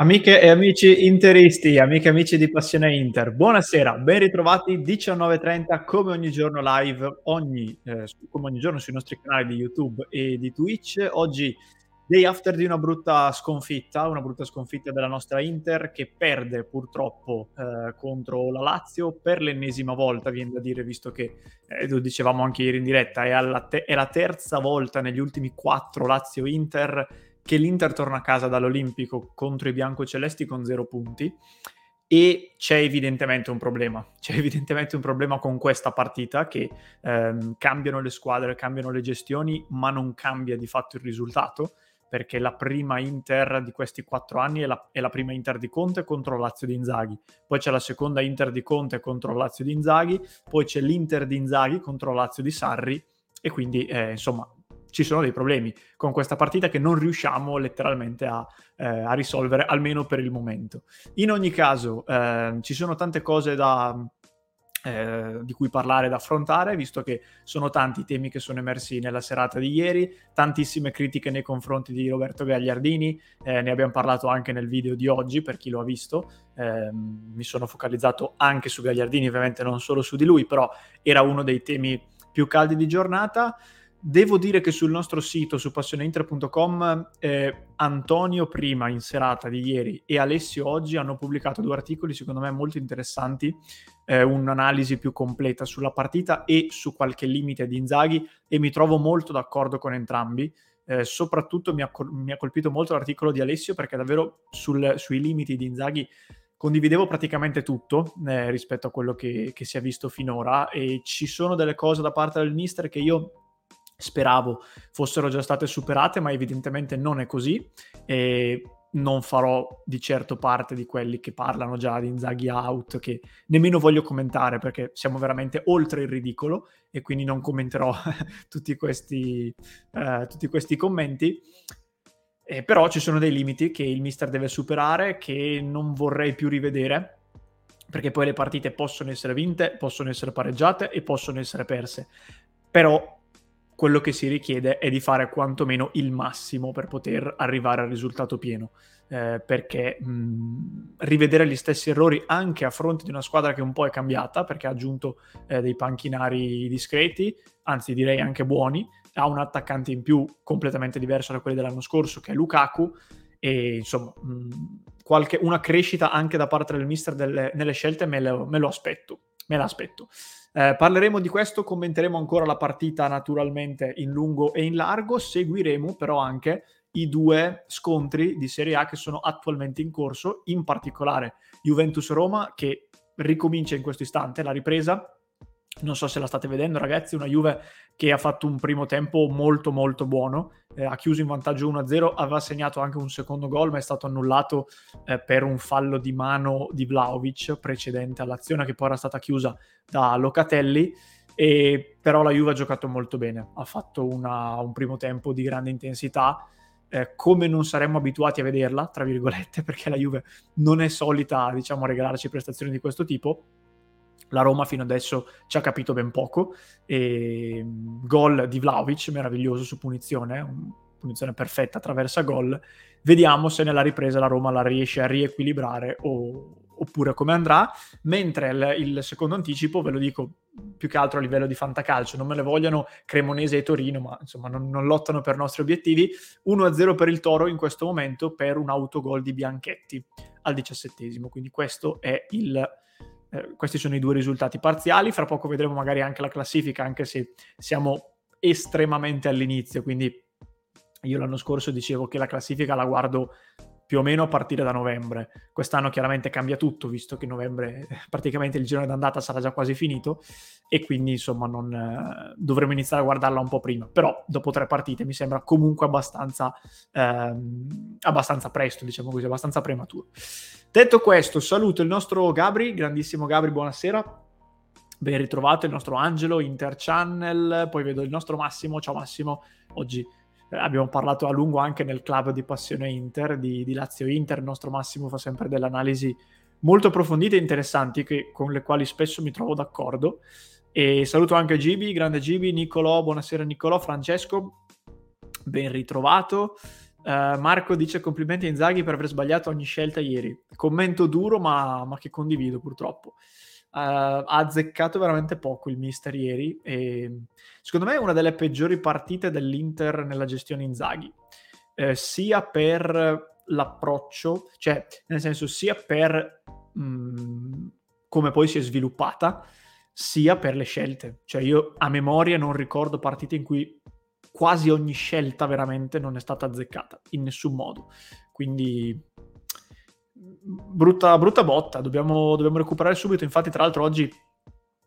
Amiche e amici interisti, amiche e amici di Passione Inter, buonasera, ben ritrovati 19.30 come ogni giorno live, ogni, eh, come ogni giorno sui nostri canali di YouTube e di Twitch. Oggi day after di una brutta sconfitta, una brutta sconfitta della nostra Inter che perde purtroppo eh, contro la Lazio per l'ennesima volta, viene da dire, visto che eh, lo dicevamo anche ieri in diretta, è, te- è la terza volta negli ultimi quattro Lazio-Inter che l'Inter torna a casa dall'Olimpico contro i biancocelesti con zero punti e c'è evidentemente un problema. C'è evidentemente un problema con questa partita che ehm, cambiano le squadre, cambiano le gestioni, ma non cambia di fatto il risultato perché la prima Inter di questi quattro anni è la, è la prima Inter di Conte contro Lazio di Inzaghi, poi c'è la seconda Inter di Conte contro Lazio di Inzaghi, poi c'è l'Inter di Inzaghi contro Lazio di Sarri e quindi eh, insomma ci sono dei problemi con questa partita che non riusciamo letteralmente a, eh, a risolvere, almeno per il momento. In ogni caso, eh, ci sono tante cose da, eh, di cui parlare, da affrontare, visto che sono tanti i temi che sono emersi nella serata di ieri, tantissime critiche nei confronti di Roberto Gagliardini, eh, ne abbiamo parlato anche nel video di oggi, per chi lo ha visto, eh, mi sono focalizzato anche su Gagliardini, ovviamente non solo su di lui, però era uno dei temi più caldi di giornata. Devo dire che sul nostro sito, su passioneinter.com, eh, Antonio prima in serata di ieri e Alessio oggi hanno pubblicato due articoli secondo me molto interessanti, eh, un'analisi più completa sulla partita e su qualche limite di Inzaghi e mi trovo molto d'accordo con entrambi. Eh, soprattutto mi ha, mi ha, colpito molto l'articolo di Alessio perché davvero sul, sui limiti di Inzaghi condividevo praticamente tutto eh, rispetto a quello che, che si è visto finora e ci sono delle cose da parte del mister che io speravo fossero già state superate, ma evidentemente non è così. E non farò di certo parte di quelli che parlano già di Inzaghi out, che nemmeno voglio commentare perché siamo veramente oltre il ridicolo e quindi non commenterò tutti, questi, uh, tutti questi commenti. Eh, però ci sono dei limiti che il mister deve superare, che non vorrei più rivedere, perché poi le partite possono essere vinte, possono essere pareggiate e possono essere perse. Però quello che si richiede è di fare quantomeno il massimo per poter arrivare al risultato pieno. Eh, perché mh, rivedere gli stessi errori anche a fronte di una squadra che un po' è cambiata, perché ha aggiunto eh, dei panchinari discreti, anzi direi anche buoni, ha un attaccante in più completamente diverso da quelli dell'anno scorso, che è Lukaku, e insomma mh, qualche, una crescita anche da parte del mister delle, nelle scelte me lo, me lo aspetto. Me l'aspetto. Eh, parleremo di questo, commenteremo ancora la partita naturalmente in lungo e in largo, seguiremo però anche i due scontri di Serie A che sono attualmente in corso, in particolare Juventus-Roma che ricomincia in questo istante la ripresa non so se la state vedendo, ragazzi. Una Juve che ha fatto un primo tempo molto, molto buono. Eh, ha chiuso in vantaggio 1-0. Aveva segnato anche un secondo gol, ma è stato annullato eh, per un fallo di mano di Vlaovic precedente all'azione, che poi era stata chiusa da Locatelli. E, però la Juve ha giocato molto bene. Ha fatto una, un primo tempo di grande intensità. Eh, come non saremmo abituati a vederla, tra virgolette, perché la Juve non è solita, diciamo, regalarci prestazioni di questo tipo la Roma fino adesso ci ha capito ben poco. E, gol di Vlaovic, meraviglioso su punizione, punizione perfetta, attraversa gol. Vediamo se nella ripresa la Roma la riesce a riequilibrare o, oppure come andrà. Mentre il, il, secondo anticipo, ve lo dico più che altro a livello di fantacalcio, non me le vogliono Cremonese e Torino, ma insomma non, non lottano per i nostri obiettivi. 1-0 per il Toro in questo momento per un autogol di Bianchetti al diciassettesimo. Quindi questo è il eh, questi sono i due risultati parziali, fra poco vedremo magari anche la classifica, anche se siamo estremamente all'inizio, quindi io l'anno scorso dicevo che la classifica la guardo più o meno a partire da novembre. Quest'anno chiaramente cambia tutto, visto che novembre praticamente il girone d'andata sarà già quasi finito e quindi insomma non, eh, dovremo iniziare a guardarla un po' prima. Però dopo tre partite mi sembra comunque abbastanza, ehm, abbastanza presto, diciamo così, abbastanza prematuro. Detto questo, saluto il nostro Gabri, grandissimo Gabri, buonasera. Ben ritrovato il nostro Angelo, Interchannel, poi vedo il nostro Massimo, ciao Massimo, oggi eh, abbiamo parlato a lungo anche nel club di Passione Inter, di, di Lazio Inter, il nostro Massimo fa sempre delle analisi molto approfondite e interessanti che, con le quali spesso mi trovo d'accordo. E saluto anche Gibi, grande Gibi, Nicolò, buonasera Nicolò, Francesco, ben ritrovato. Uh, Marco dice complimenti a Inzaghi per aver sbagliato ogni scelta ieri. Commento duro, ma, ma che condivido purtroppo. Uh, ha azzeccato veramente poco il mister ieri e secondo me è una delle peggiori partite dell'Inter nella gestione Inzaghi, uh, sia per l'approccio, cioè nel senso sia per mh, mm, come poi si è sviluppata, sia per le scelte. Cioè io a memoria non ricordo partite in cui quasi ogni scelta veramente non è stata azzeccata, in nessun modo. Quindi brutta, brutta botta, dobbiamo, dobbiamo recuperare subito. Infatti tra l'altro oggi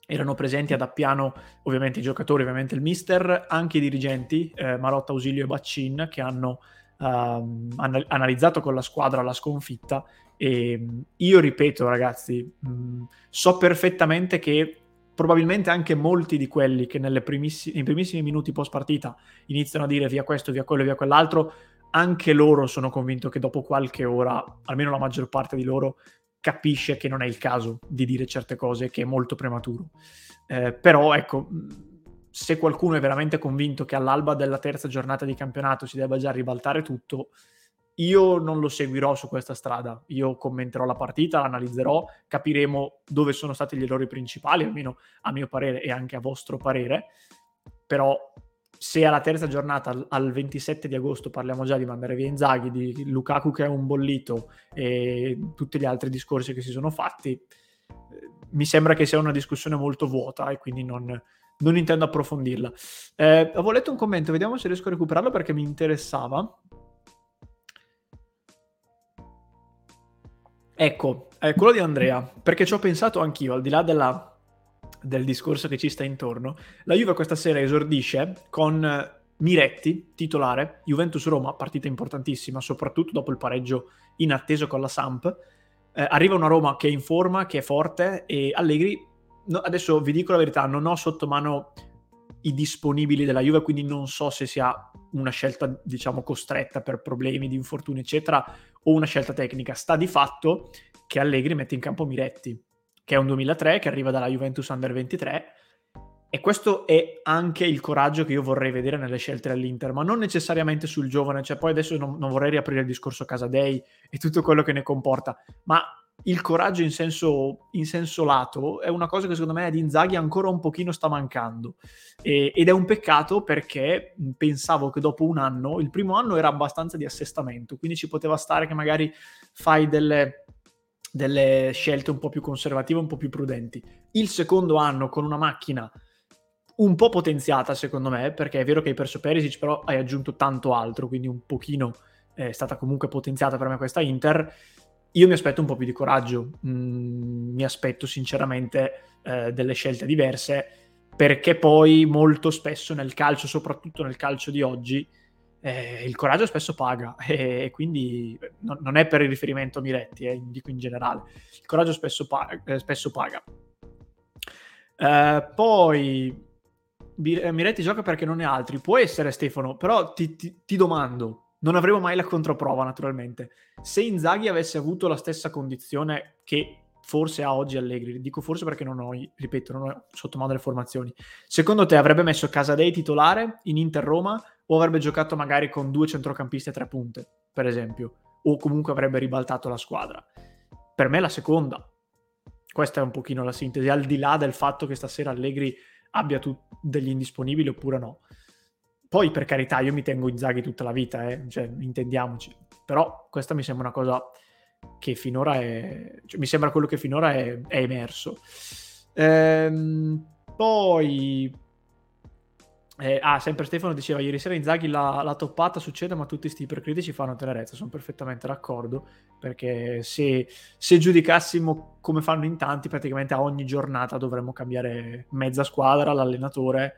erano presenti ad Appiano ovviamente i giocatori, ovviamente il mister, anche i dirigenti, eh, Marotta, Ausilio e Baccin, che hanno uh, analizzato con la squadra la sconfitta e io ripeto ragazzi, mh, so perfettamente che probabilmente anche molti di quelli che primissi- nei primissimi minuti post partita iniziano a dire via questo, via quello, via quell'altro, anche loro sono convinto che dopo qualche ora, almeno la maggior parte di loro, capisce che non è il caso di dire certe cose, che è molto prematuro. Eh, però ecco, se qualcuno è veramente convinto che all'alba della terza giornata di campionato si debba già ribaltare tutto, io non lo seguirò su questa strada, io commenterò la partita, l'analizzerò, capiremo dove sono stati gli errori principali, almeno a mio parere e anche a vostro parere, però se alla terza giornata, al 27 di agosto, parliamo già di mandare via Inzaghi, di Lukaku che è un bollito e tutti gli altri discorsi che si sono fatti, eh, mi sembra che sia una discussione molto vuota e quindi non, non intendo approfondirla. Eh, avevo letto un commento, vediamo se riesco a recuperarlo perché mi interessava. Ecco, è quello di Andrea, perché ci ho pensato anch'io, al di là della, del discorso che ci sta intorno. La Juve questa sera esordisce con Miretti, titolare, Juventus-Roma, partita importantissima, soprattutto dopo il pareggio inatteso con la Samp. Eh, arriva una Roma che è in forma, che è forte e Allegri, no, adesso vi dico la verità, non ho sotto mano i disponibili della Juve, quindi non so se sia una scelta, diciamo, costretta per problemi di infortuni, eccetera, o una scelta tecnica. Sta di fatto che Allegri mette in campo Miretti, che è un 2003, che arriva dalla Juventus Under 23, e questo è anche il coraggio che io vorrei vedere nelle scelte dell'Inter, ma non necessariamente sul giovane, cioè poi adesso non, non vorrei riaprire il discorso Casadei e tutto quello che ne comporta, ma il coraggio in senso, in senso, lato è una cosa che secondo me ad Inzaghi ancora un pochino sta mancando e, ed è un peccato perché pensavo che dopo un anno, il primo anno era abbastanza di assestamento, quindi ci poteva stare che magari fai delle, delle scelte un po' più conservative, un po' più prudenti. Il secondo anno con una macchina un po' potenziata secondo me, perché è vero che hai perso Perisic, però hai aggiunto tanto altro, quindi un pochino è stata comunque potenziata per me questa Inter io mi aspetto un po' più di coraggio, mm, mi aspetto sinceramente eh, delle scelte diverse, perché poi molto spesso nel calcio, soprattutto nel calcio di oggi, eh, il coraggio spesso paga e, quindi no, non è per il riferimento a Miretti, eh, dico in generale, il coraggio spesso paga. Eh, spesso paga. Eh, poi Miretti gioca perché non ha altri, può essere Stefano, però ti, ti, ti domando, non avremo mai la controprova, naturalmente. Se Inzaghi avesse avuto la stessa condizione che forse ha oggi Allegri, dico forse perché non ho, ripeto, non ho sotto mano le formazioni. Secondo te avrebbe messo Casadei titolare in Inter Roma o avrebbe giocato magari con due centrocampisti a tre punte, per esempio, o comunque avrebbe ribaltato la squadra? Per me la seconda. Questa è un pochino la sintesi, al di là del fatto che stasera Allegri abbia tu- degli indisponibili oppure no. Poi, per carità, io mi tengo Inzaghi tutta la vita, eh? cioè, intendiamoci. Però questa mi sembra una cosa che finora è... Cioè, mi sembra quello che finora è, è emerso. Ehm, poi... Eh, ah, sempre Stefano diceva ieri sera Inzaghi la, la toppata succede ma tutti questi ipercritici fanno tenerezza, sono perfettamente d'accordo perché se, se, giudicassimo come fanno in tanti praticamente a ogni giornata dovremmo cambiare mezza squadra, l'allenatore,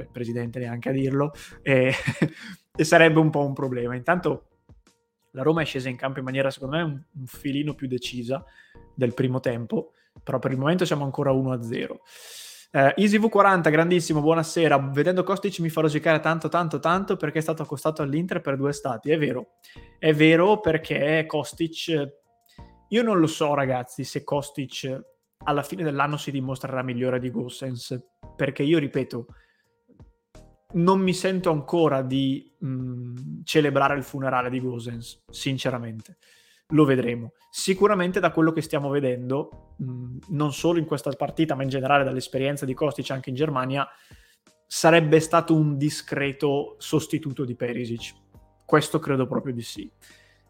il presidente neanche a dirlo, e, e, sarebbe un po' un problema. Intanto la Roma è scesa in campo in maniera, secondo me, un, un filino più decisa del primo tempo, però per il momento siamo ancora 1-0. Eh, EasyV40, grandissimo, buonasera. Vedendo Kostic mi fa rosicare tanto, tanto, tanto perché è stato accostato all'Inter per due stati. È vero, è vero perché Kostic... Io non lo so, ragazzi, se Kostic alla fine dell'anno si dimostrerà migliore di Gossens, perché io ripeto, non mi sento ancora di mh, celebrare il funerale di Gosens, sinceramente. Lo vedremo. Sicuramente da quello che stiamo vedendo, mh, non solo in questa partita, ma in generale dall'esperienza di Kostic anche in Germania, sarebbe stato un discreto sostituto di Perisic. Questo credo proprio di sì.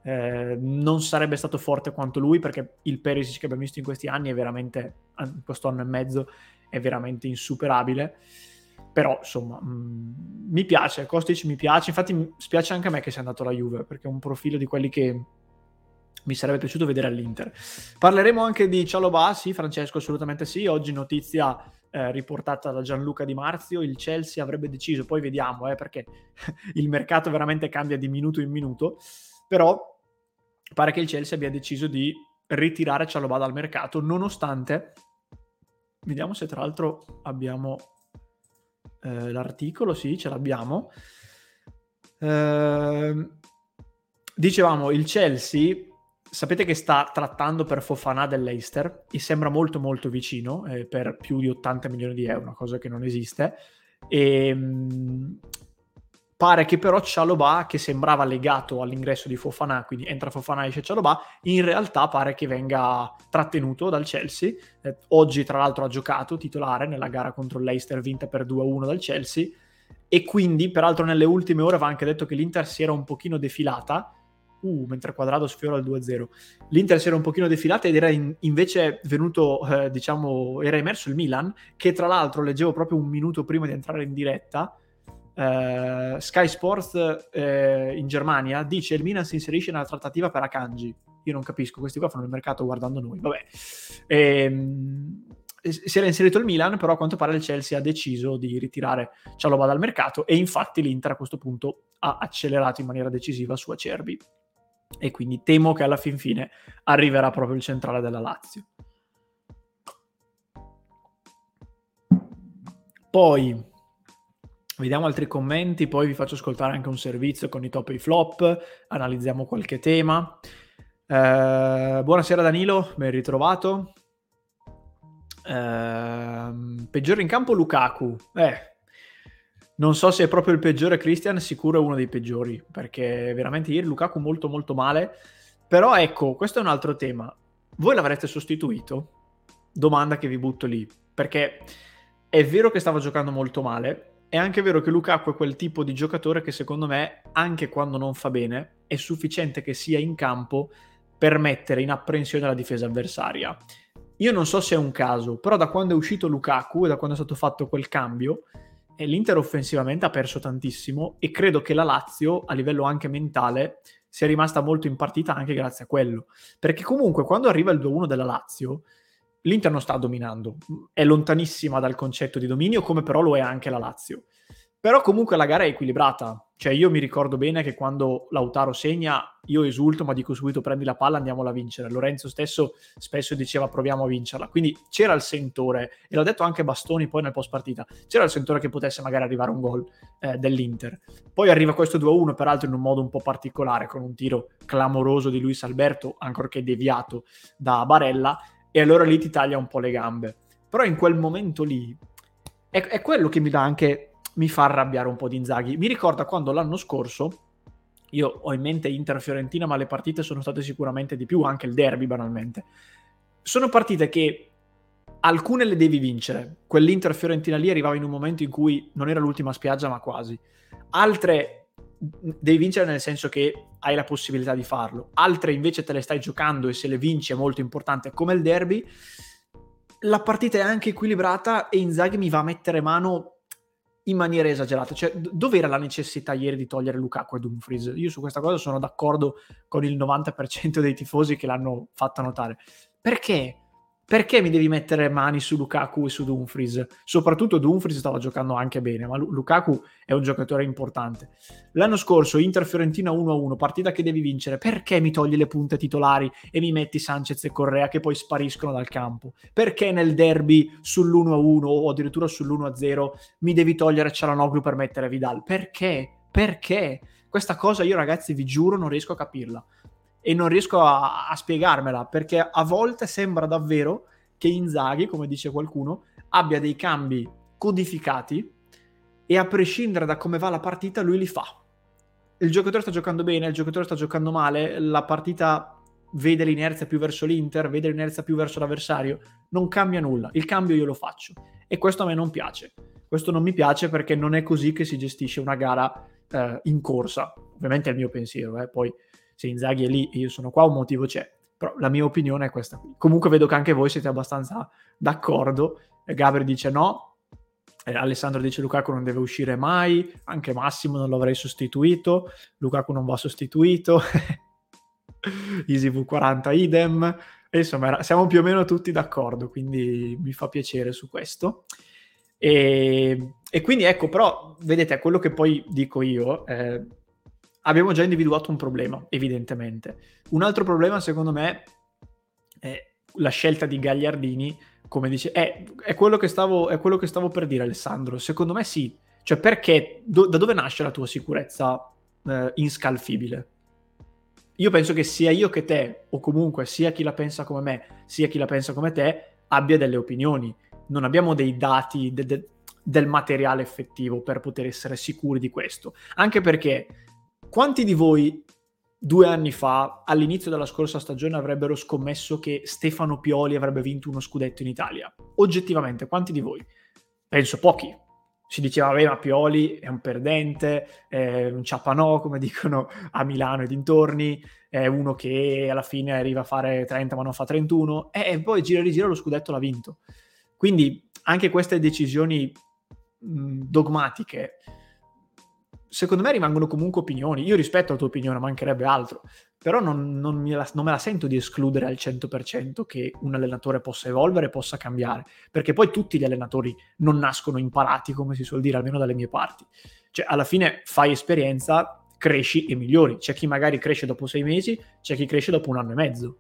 Eh, non sarebbe stato forte quanto lui perché il Perisic che abbiamo visto in questi anni è veramente, in questo anno e mezzo, è veramente insuperabile però insomma mh, mm, mi piace, Kostic mi piace, infatti mi spiace anche a me che sia andato alla Juve perché è un profilo di quelli che mi sarebbe piaciuto vedere all'Inter. Parleremo anche di Cialobà, sì Francesco, assolutamente sì, oggi notizia eh, riportata da Gianluca Di Marzio, il Chelsea avrebbe deciso, poi vediamo eh, perché il mercato veramente cambia di minuto in minuto, però pare che il Chelsea abbia deciso di ritirare Cialobà dal mercato nonostante, vediamo se tra l'altro abbiamo eh, l'articolo, sì, ce l'abbiamo. Eh, dicevamo, il Chelsea, sapete che sta trattando per Fofana dell'Eister, e sembra molto molto vicino, eh, per più di 80 milioni di euro, una cosa che non esiste. E, ehm, Pare che però Cialobà, che sembrava legato all'ingresso di Fofana, quindi entra Fofana e esce Cialobà, in realtà pare che venga trattenuto dal Chelsea. Eh, oggi, tra l'altro, ha giocato titolare nella gara contro l'Eister vinta per 2-1 dal Chelsea. E quindi, peraltro, nelle ultime ore va anche detto che l'Inter si era un pochino defilata. Uh, mentre Quadrado sfiora il 2-0. L'Inter si era un pochino defilata ed era in, invece venuto, eh, diciamo, era emerso il Milan, che tra l'altro leggevo proprio un minuto prima di entrare in diretta Uh, Sky Sports uh, in Germania dice il Milan si inserisce nella trattativa per Akanji. Io non capisco, questi qua fanno il mercato guardando noi. Vabbè. Ehm, si era inserito il Milan, però a quanto pare il Chelsea ha deciso di ritirare Cialoba dal mercato e infatti l'Inter a questo punto ha accelerato in maniera decisiva su Acerbi. E quindi temo che alla fin fine arriverà proprio il centrale della Lazio. Poi Vediamo altri commenti, poi vi faccio ascoltare anche un servizio con i top e i flop, analizziamo qualche tema. Eh, buonasera Danilo, ben ritrovato. Eh, peggiore in campo Lukaku. Eh, non so se è proprio il peggiore Christian, sicuro è uno dei peggiori, perché veramente ieri Lukaku molto molto male. Però ecco, questo è un altro tema. Voi l'avreste sostituito? Domanda che vi butto lì, perché è vero che stava giocando molto male, è anche vero che Lukaku è quel tipo di giocatore che secondo me, anche quando non fa bene, è sufficiente che sia in campo per mettere in apprensione la difesa avversaria. Io non so se è un caso, però da quando è uscito Lukaku e da quando è stato fatto quel cambio, eh, l'Inter offensivamente ha perso tantissimo e credo che la Lazio, a livello anche mentale, sia rimasta molto in partita anche grazie a quello. Perché comunque quando arriva il 2-1 della Lazio, l'Inter non sta dominando, è lontanissima dal concetto di dominio, come però lo è anche la Lazio. Però comunque la gara è equilibrata, cioè io mi ricordo bene che quando Lautaro segna io esulto ma dico subito prendi la palla andiamola a vincere. Lorenzo stesso spesso diceva proviamo a vincerla, quindi c'era il sentore e l'ha detto anche Bastoni poi nel post partita, c'era il sentore che potesse magari arrivare un gol eh, dell'Inter. Poi arriva questo 2-1 peraltro in un modo un po' particolare con un tiro clamoroso di Luis Alberto ancorché deviato da Barella e allora lì ti taglia un po' le gambe. Però in quel momento lì è, è quello che mi dà anche, mi fa arrabbiare un po' di Inzaghi. Mi ricorda quando l'anno scorso, io ho in mente Inter-Fiorentina, ma le partite sono state sicuramente di più, anche il derby banalmente. Sono partite che alcune le devi vincere. Quell'Inter-Fiorentina lì arrivava in un momento in cui non era l'ultima spiaggia, ma quasi. Altre devi vincere nel senso che hai la possibilità di farlo. Altre invece te le stai giocando e se le vinci è molto importante, come il derby. La partita è anche equilibrata e Inzaghi mi va a mettere mano in maniera esagerata. Cioè, dov'era la necessità ieri di togliere Lukaku e Dumfries? Io su questa cosa sono d'accordo con il 90% dei tifosi che l'hanno fatta notare. Perché? Perché mi devi mettere mani su Lukaku e su Dumfries? Soprattutto Dumfries stava giocando anche bene, ma Lukaku è un giocatore importante. L'anno scorso Inter-Fiorentina 1-1, partita che devi vincere, perché mi togli le punte titolari e mi metti Sanchez e Correa che poi spariscono dal campo? Perché nel derby sull'1-1 o addirittura sull'1-0 mi devi togliere Cialanoglu per mettere Vidal? Perché? Perché? Questa cosa io ragazzi vi giuro non riesco a capirla e non riesco a, a, spiegarmela perché a volte sembra davvero che Inzaghi, come dice qualcuno, abbia dei cambi codificati e a prescindere da come va la partita lui li fa. Il giocatore sta giocando bene, il giocatore sta giocando male, la partita vede l'inerzia più verso l'Inter, vede l'inerzia più verso l'avversario, non cambia nulla, il cambio io lo faccio e questo a me non piace. Questo non mi piace perché non è così che si gestisce una gara eh, in corsa. Ovviamente è il mio pensiero, eh. poi se Inzaghi è lì e io sono qua un motivo c'è, però la mia opinione è questa. Qui. Comunque vedo che anche voi siete abbastanza d'accordo, Gabriel dice no, eh, Alessandro dice Lukaku non deve uscire mai, anche Massimo non l'avrei sostituito, Lukaku non va sostituito, EasyV40 idem, e insomma siamo più o meno tutti d'accordo, quindi mi fa piacere su questo. E, e quindi ecco, però vedete, quello che poi dico io, eh, abbiamo già individuato un problema, evidentemente. Un altro problema secondo me è la scelta di Gagliardini come dice, è, è, quello stavo, è, quello che stavo, per dire Alessandro, secondo me sì, cioè perché, do, da dove nasce la tua sicurezza eh, inscalfibile? Io penso che sia io che te, o comunque sia chi la pensa come me, sia chi la pensa come te, abbia delle opinioni. Non abbiamo dei dati de, de, del materiale effettivo per poter essere sicuri di questo. Anche perché quanti di voi due anni fa, all'inizio della scorsa stagione, avrebbero scommesso che Stefano Pioli avrebbe vinto uno scudetto in Italia. Oggettivamente, quanti di voi? Penso pochi. Si diceva, vabbè, ma Pioli è un perdente, è un ciapanò, come dicono a Milano e dintorni, è uno che alla fine arriva a fare 30 ma non fa 31, e poi gira e rigira lo scudetto l'ha vinto. Quindi anche queste decisioni mh, dogmatiche secondo me rimangono comunque opinioni. Io rispetto la tua opinione, mancherebbe altro, però non, non, me la, non, me la, sento di escludere al 100% che un allenatore possa evolvere, possa cambiare, perché poi tutti gli allenatori non nascono imparati, come si suol dire, almeno dalle mie parti. Cioè, alla fine fai esperienza, cresci e migliori. C'è chi magari cresce dopo sei mesi, c'è chi cresce dopo un anno e mezzo.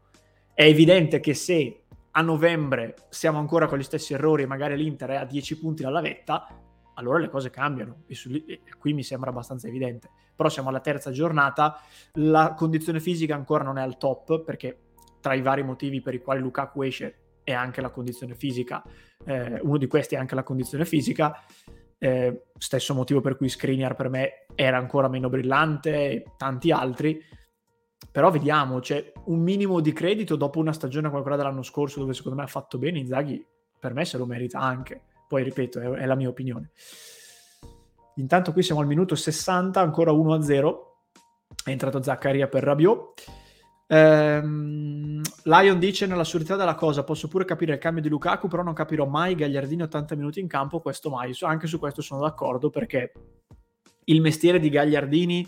È evidente che se a novembre siamo ancora con gli stessi errori e magari l'Inter è a 10 punti dalla vetta, allora le cose cambiano. E, su, e, qui mi sembra abbastanza evidente. Però siamo alla terza giornata, la condizione fisica ancora non è al top perché tra i vari motivi per i quali Lukaku esce è anche la condizione fisica, eh, uno di questi è anche la condizione fisica, eh, stesso motivo per cui Skriniar per me era ancora meno brillante e tanti altri, però vediamo, c'è un minimo di credito dopo una stagione come quella dell'anno scorso dove secondo me ha fatto bene, Inzaghi per me se lo merita anche poi ripeto, è, è la mia opinione. Intanto qui siamo al minuto 60, ancora 1-0. È entrato Zaccaria per Rabiot. Ehm, Lion dice nell'assurdità della cosa posso pure capire il cambio di Lukaku però non capirò mai Gagliardini 80 minuti in campo questo mai anche su questo sono d'accordo perché il mestiere di Gagliardini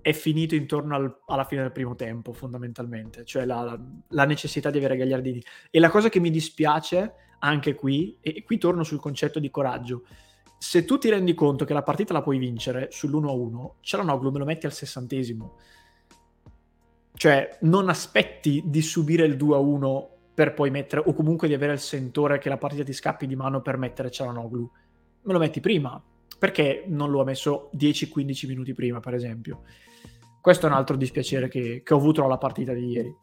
è finito intorno al, alla fine del primo tempo fondamentalmente cioè la, la, necessità di avere Gagliardini e la cosa che mi dispiace anche qui, e qui torno sul concetto di coraggio. Se tu ti rendi conto che la partita la puoi vincere sull'1-1, Cialanoglu me lo metti al sessantesimo. Cioè, non aspetti di subire il 2-1 per poi mettere, o comunque di avere il sentore che la partita ti scappi di mano per mettere Cialanoglu. Me lo metti prima. Perché non lo ha messo 10-15 minuti prima, per esempio? Questo è un altro dispiacere che, che ho avuto alla partita di ieri.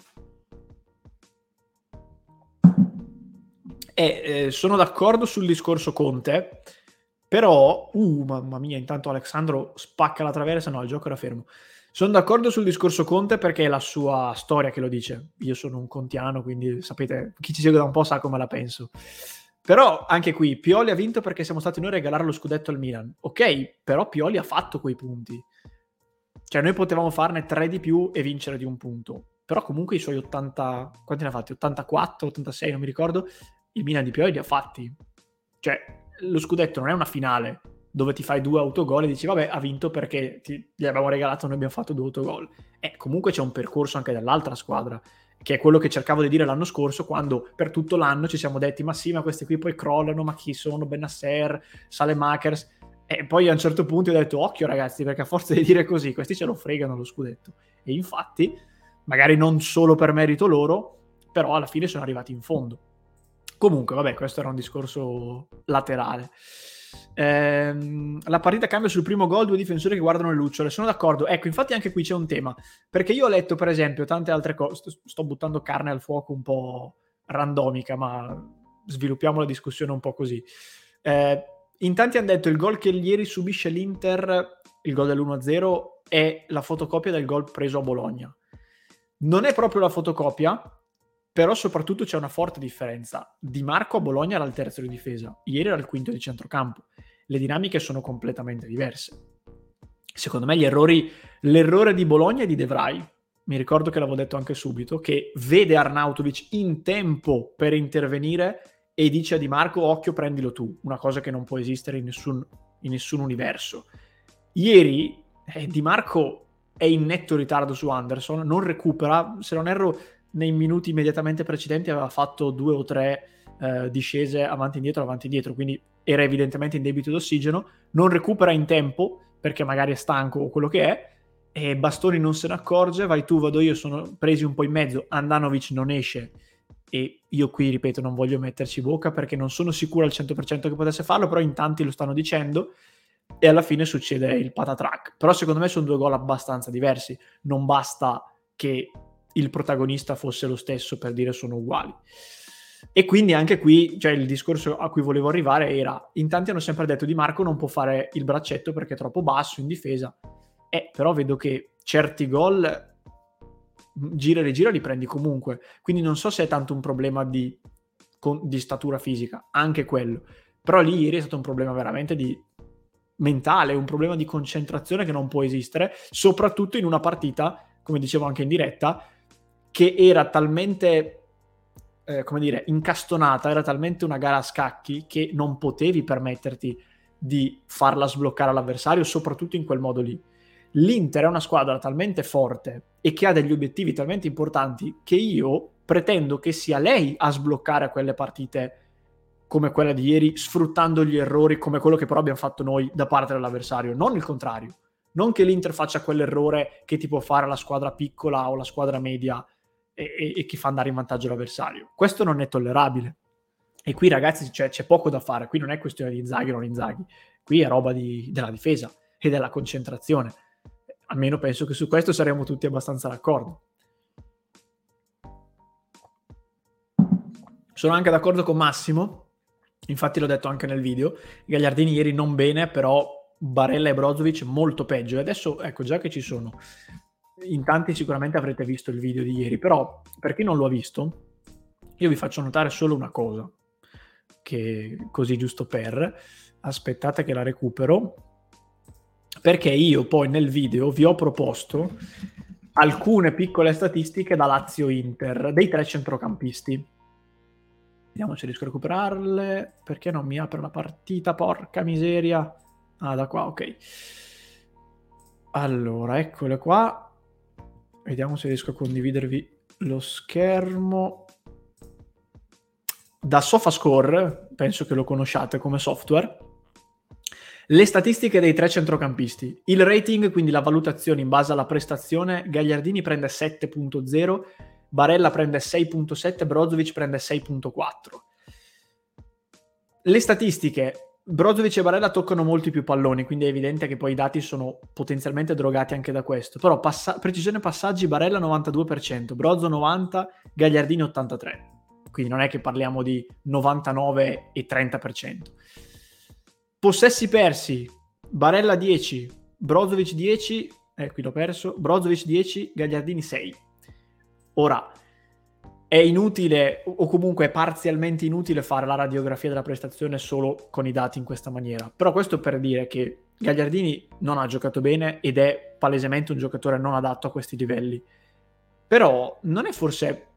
E eh, sono d'accordo sul discorso Conte, però, uh, mamma mia, intanto Alessandro spacca la traversa, no, il gioco era fermo. Sono d'accordo sul discorso Conte perché è la sua storia che lo dice. Io sono un contiano, quindi sapete, chi ci segue da un po' sa come la penso. Però anche qui, Pioli ha vinto perché siamo stati noi a regalare lo scudetto al Milan. Ok, però Pioli ha fatto quei punti. Cioè noi potevamo farne tre di più e vincere di un punto. Però comunque i suoi 80... Quanti ne ha fatti? 84, 86, non mi ricordo il Milan di Pioli li ha fatti. Cioè, lo scudetto non è una finale dove ti fai due autogol e dici vabbè ha vinto perché ti, gli abbiamo regalato noi abbiamo fatto due autogol. E comunque c'è un percorso anche dall'altra squadra, che è quello che cercavo di dire l'anno scorso quando per tutto l'anno ci siamo detti ma sì ma questi qui poi crollano, ma chi sono? Benasser, Salemakers. E poi a un certo punto ho detto occhio ragazzi perché a forza di dire così questi ce lo fregano lo scudetto. E infatti, magari non solo per merito loro, però alla fine sono arrivati in fondo. Comunque, vabbè, questo era un discorso laterale. Ehm, la partita cambia sul primo gol, due difensori che guardano le lucciole. Sono d'accordo. Ecco, infatti anche qui c'è un tema. Perché io ho letto, per esempio, tante altre cose. Sto buttando carne al fuoco un po' randomica, ma sviluppiamo la discussione un po' così. Eh, in tanti hanno detto il gol che ieri subisce l'Inter, il gol dell'1-0, è la fotocopia del gol preso a Bologna. Non è proprio la fotocopia, però soprattutto c'è una forte differenza. Di Marco a Bologna era il terzo di difesa, ieri era il quinto di centrocampo. Le dinamiche sono completamente diverse. Secondo me gli errori, l'errore di Bologna è di De Vrij, mi ricordo che l'avevo detto anche subito, che vede Arnautovic in tempo per intervenire e dice a Di Marco occhio prendilo tu, una cosa che non può esistere in nessun, in nessun universo. Ieri eh, Di Marco è in netto ritardo su Anderson, non recupera, se non erro nei minuti immediatamente precedenti aveva fatto due o tre eh, discese avanti e indietro, avanti e indietro, quindi era evidentemente in debito d'ossigeno, non recupera in tempo perché magari è stanco o quello che è, e Bastoni non se ne accorge, vai tu, vado io, sono presi un po' in mezzo, Andanovic non esce e io qui, ripeto, non voglio metterci bocca perché non sono sicuro al 100% che potesse farlo, però in tanti lo stanno dicendo e alla fine succede il patatrack. Però secondo me sono due gol abbastanza diversi, non basta che il protagonista fosse lo stesso per dire sono uguali. E quindi anche qui, cioè il discorso a cui volevo arrivare era, in tanti hanno sempre detto di Marco non può fare il braccetto perché è troppo basso in difesa, eh, però vedo che certi gol gira e rigira li prendi comunque, quindi non so se è tanto un problema di, con, di statura fisica, anche quello, però lì ieri è stato un problema veramente di mentale, un problema di concentrazione che non può esistere, soprattutto in una partita, come dicevo anche in diretta, che era talmente eh, come dire, incastonata, era talmente una gara a scacchi che non potevi permetterti di farla sbloccare all'avversario, soprattutto in quel modo lì. L'Inter è una squadra talmente forte e che ha degli obiettivi talmente importanti che io pretendo che sia lei a sbloccare quelle partite come quella di ieri, sfruttando gli errori come quello che però abbiamo fatto noi da parte dell'avversario, non il contrario. Non che l'Inter faccia quell'errore che ti può fare la squadra piccola o la squadra media e, e, che fa andare in vantaggio l'avversario. Questo non è tollerabile. E qui ragazzi c'è, c'è, poco da fare, qui non è questione di Inzaghi o non Inzaghi, qui è roba di, della difesa e della concentrazione. Almeno penso che su questo saremo tutti abbastanza d'accordo. Sono anche d'accordo con Massimo Infatti l'ho detto anche nel video, Gagliardini ieri non bene, però Barella e Brozovic molto peggio. E adesso, ecco, già che ci sono, in tanti sicuramente avrete visto il video di ieri, però per chi non lo ha visto, io vi faccio notare solo una cosa, che così giusto per, aspettate che la recupero, perché io poi nel video vi ho proposto alcune piccole statistiche da Lazio-Inter dei tre centrocampisti Vediamo se riesco a recuperarle. Perché non mi apre la partita? Porca miseria. Ah, da qua, ok. Allora, eccole qua. Vediamo se riesco a condividervi lo schermo. Da SofaScore, penso che lo conosciate come software, le statistiche dei tre centrocampisti. Il rating, quindi la valutazione in base alla prestazione, Gagliardini prende 7.0, Barella prende 6.7, Brozovic prende 6.4. Le statistiche, Brozovic e Barella toccano molti più palloni, quindi è evidente che poi i dati sono potenzialmente drogati anche da questo. Però passa- precisione passaggi, Barella 92%, Brozo 90%, Gagliardini 83%. Quindi non è che parliamo di 99 e 30%. Possessi persi, Barella 10, Brozovic 10, eh qui l'ho perso, Brozovic 10, Gagliardini 6. Ora, è inutile o comunque è parzialmente inutile fare la radiografia della prestazione solo con i dati in questa maniera. Però questo per dire che Gagliardini non ha giocato bene ed è palesemente un giocatore non adatto a questi livelli. Però non è forse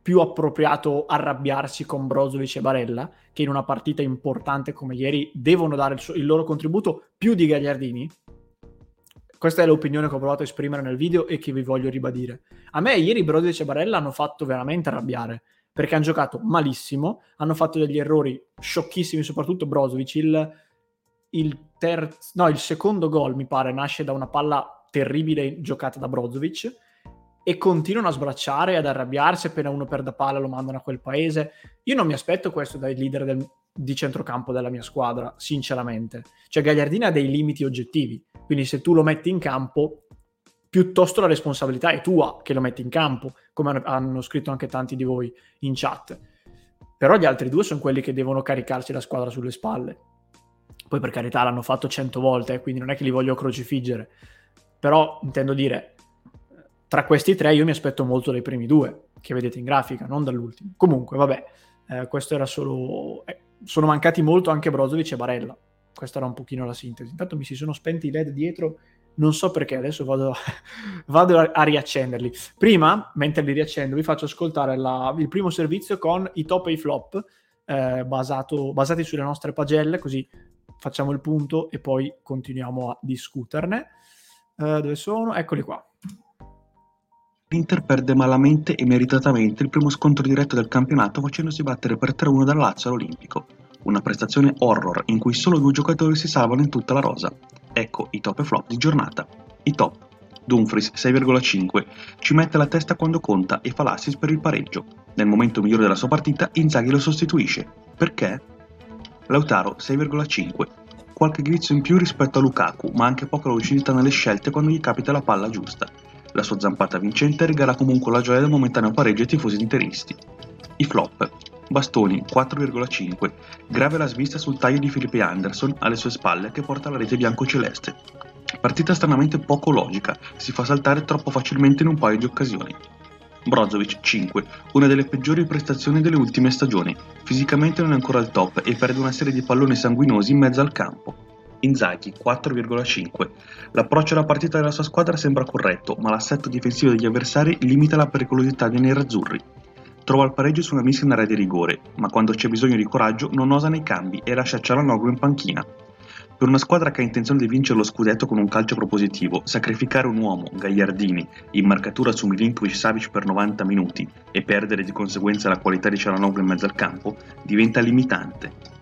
più appropriato arrabbiarsi con Brozovic e Barella, che in una partita importante come ieri devono dare il, suo, il loro contributo più di Gagliardini? Questa è l'opinione che ho provato a esprimere nel video e che vi voglio ribadire. A me ieri Brozovic e Barella hanno fatto veramente arrabbiare perché hanno giocato malissimo, hanno fatto degli errori sciocchissimi, soprattutto Brozovic. Il, il, terzo, no, il secondo gol, mi pare, nasce da una palla terribile giocata da Brozovic e continuano a sbracciare, ad arrabbiarsi appena uno perde palla lo mandano a quel paese. Io non mi aspetto questo dai leader del, di centrocampo della mia squadra, sinceramente. Cioè Gagliardini ha dei limiti oggettivi, quindi se tu lo metti in campo, piuttosto la responsabilità è tua che lo metti in campo, come hanno scritto anche tanti di voi in chat. Però gli altri due sono quelli che devono caricarsi la squadra sulle spalle. Poi per carità l'hanno fatto cento volte, eh, quindi non è che li voglio crocifiggere. Però intendo dire, tra questi tre io mi aspetto molto dai primi due, che vedete in grafica, non dall'ultimo. Comunque, vabbè, eh, questo era solo... Eh, sono mancati molto anche Brozovic e Barella. Questa era un pochino la sintesi. Intanto mi si sono spenti i LED dietro, non so perché, adesso vado, vado a, a, riaccenderli. Prima, mentre li riaccendo, vi faccio ascoltare la, il primo servizio con i top e i flop, eh, basato, basati sulle nostre pagelle, così facciamo il punto e poi continuiamo a discuterne. Uh, dove sono? Eccoli qua. L'Inter perde malamente e meritatamente il primo scontro diretto del campionato facendosi battere per 3-1 dal Lazio all'Olimpico. Una prestazione horror in cui solo due giocatori si salvano in tutta la rosa. Ecco i top e flop di giornata. I top. Dumfries 6,5 ci mette la testa quando conta e fa l'assist per il pareggio. Nel momento migliore della sua partita Inzaghi lo sostituisce. Perché? Lautaro 6,5 qualche guizzo in più rispetto a Lukaku, ma anche poca lucidità nelle scelte quando gli capita la palla giusta. La sua zampata vincente regala comunque la gioia del momentaneo pareggio ai tifosi interisti. I flop. Bastoni 4,5. Grave la svista sul taglio di Felipe Anderson alle sue spalle che porta alla rete bianco-celeste. Partita stranamente poco logica, si fa saltare troppo facilmente in un paio di occasioni. Brozovic 5, una delle peggiori prestazioni delle ultime stagioni. Fisicamente non è ancora al top e perde una serie di palloni sanguinosi in mezzo al campo. Inzaghi 4,5. L'approccio alla partita della sua squadra sembra corretto, ma l'assetto difensivo degli avversari limita la pericolosità dei nerazzurri. Trova il pareggio su una mischia in area di rigore, ma quando c'è bisogno di coraggio non osa nei cambi e lascia Cialanoglu in panchina. Per una squadra che ha intenzione di vincere lo scudetto con un calcio propositivo, sacrificare un uomo, Gagliardini, in marcatura su Milinkovic Savic per 90 minuti e perdere di conseguenza la qualità di Cialanoglu in mezzo al campo diventa limitante.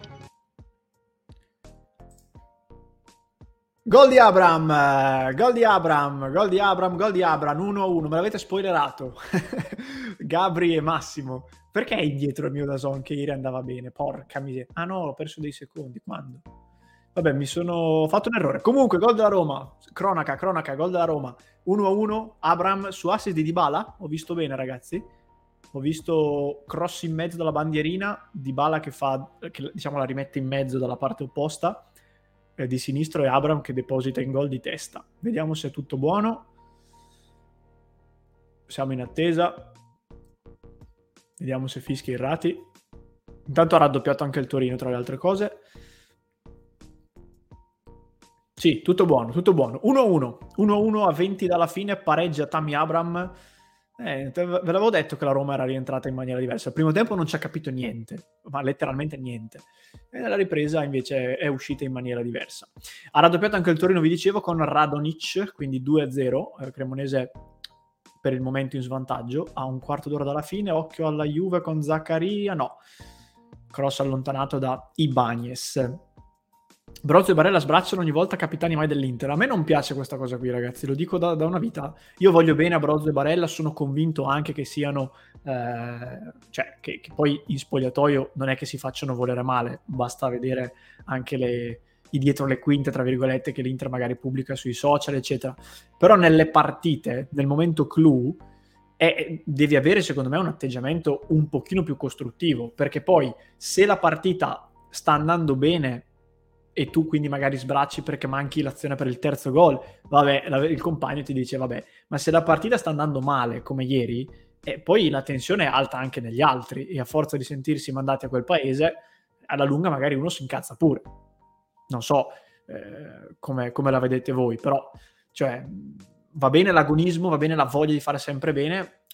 Gol di Abram, gol di Abram, gol di Abram, gol di Abram, 1-1, me l'avete spoilerato. Gabri e Massimo. Perché è indietro il mio Dazon che ieri andava bene? Porca miseria. Ah no, ho perso dei secondi. Quando? Vabbè, mi sono fatto un errore. Comunque, gol della Roma. Cronaca, cronaca, gol della Roma. 1-1, Abram su assist di Dybala. Ho visto bene, ragazzi. Ho visto cross in mezzo dalla bandierina, Dybala che fa, che diciamo la rimette in mezzo dalla parte opposta eh, di sinistro e Abram che deposita in gol di testa. Vediamo se è tutto buono. Siamo in attesa. Vediamo se fischi errati. Intanto ha raddoppiato anche il Torino, tra le altre cose. Sì, tutto buono, tutto buono. 1-1, 1-1 a 20 dalla fine, pareggia Tammy Abram. Eh, ve l'avevo detto che la Roma era rientrata in maniera diversa. Al primo tempo non ci ha capito niente, ma letteralmente niente. E nella ripresa invece è uscita in maniera diversa. Ha raddoppiato anche il Torino, vi dicevo, con Radonic, quindi 2-0. Eh, Cremonese per il momento in svantaggio. A un quarto d'ora dalla fine, occhio alla Juve con Zaccaria, no. Cross allontanato da Ibanez. Brozzo e Barella sbracciano ogni volta capitani mai dell'Inter. A me non piace questa cosa qui, ragazzi, lo dico da, da una vita. Io voglio bene a Brozzo e Barella, sono convinto anche che siano, eh, cioè che, che, poi in spogliatoio non è che si facciano volere male, basta vedere anche le, i dietro le quinte, tra virgolette, che l'Inter magari pubblica sui social, eccetera. Però nelle partite, nel momento clou, è, devi avere secondo me un atteggiamento un pochino più costruttivo, perché poi se la partita sta andando bene e tu quindi magari sbracci perché manchi l'azione per il terzo gol, vabbè, il compagno ti dice vabbè, ma se la partita sta andando male come ieri, e poi la tensione è alta anche negli altri e a forza di sentirsi mandati a quel paese, alla lunga magari uno si incazza pure. Non so eh, come, come, la vedete voi, però cioè, va bene l'agonismo, va bene la voglia di fare sempre bene,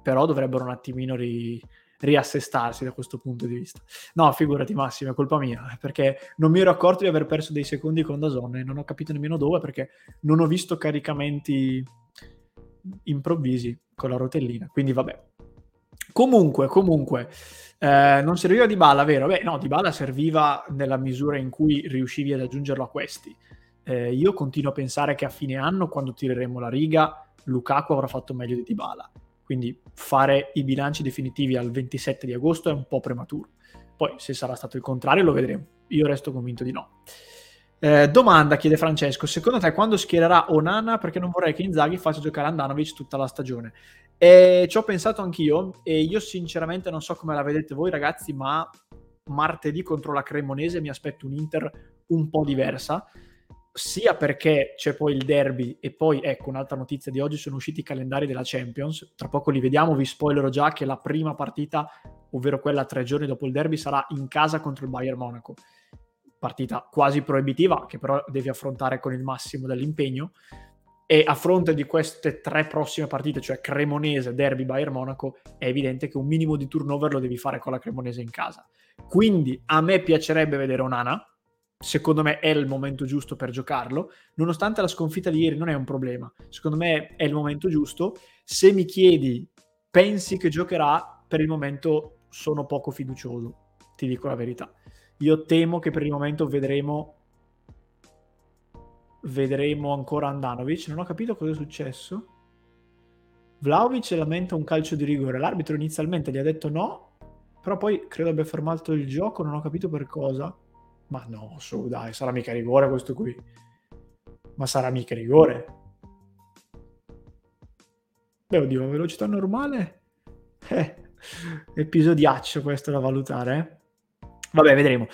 però dovrebbero un attimino ri, riassestarsi da questo punto di vista. No, figurati Massimo, è colpa mia, perché non mi ero accorto di aver perso dei secondi con Dazon e non ho capito nemmeno dove perché non ho visto caricamenti improvvisi con la rotellina, quindi vabbè. Comunque, comunque, eh, non serviva di bala, vero? Beh, no, di bala serviva nella misura in cui riuscivi ad aggiungerlo a questi. Eh, io continuo a pensare che a fine anno, quando tireremo la riga, Lukaku avrà fatto meglio di Dybala quindi fare i bilanci definitivi al 27 di agosto è un po' prematuro. Poi se sarà stato il contrario lo vedremo. Io resto convinto di no. Eh, domanda, chiede Francesco, secondo te quando schiererà Onana? Perché non vorrei che Inzaghi faccia giocare Andanovic tutta la stagione. E ci ho pensato anch'io e io sinceramente non so come la vedete voi ragazzi, ma martedì contro la Cremonese mi aspetto un Inter un po' diversa, sia perché c'è poi il derby e poi ecco un'altra notizia di oggi sono usciti i calendari della Champions. Tra poco li vediamo vi spoilerò già che la prima partita ovvero quella tre giorni dopo il derby sarà in casa contro il Bayern Monaco. Partita quasi proibitiva che però devi affrontare con il massimo dell'impegno. E a fronte di queste tre prossime partite, cioè Cremonese, Derby, Bayern Monaco, è evidente che un minimo di turnover lo devi fare con la Cremonese in casa. Quindi a me piacerebbe vedere Onana, secondo me è il momento giusto per giocarlo, nonostante la sconfitta di ieri non è un problema, secondo me è il momento giusto. Se mi chiedi, pensi che giocherà, per il momento sono poco fiducioso, ti dico la verità. Io temo che per il momento vedremo vedremo ancora Andanovic. Non ho capito cosa è successo. Vlaovic lamenta un calcio di rigore. L'arbitro inizialmente gli ha detto no, però poi credo abbia fermato il gioco, non ho capito per cosa. Ma no, su, dai, sarà mica rigore questo qui. Ma sarà mica rigore. Beh, oddio, velocità normale? Eh, episodiaccio questo da valutare, eh? Vabbè, vedremo.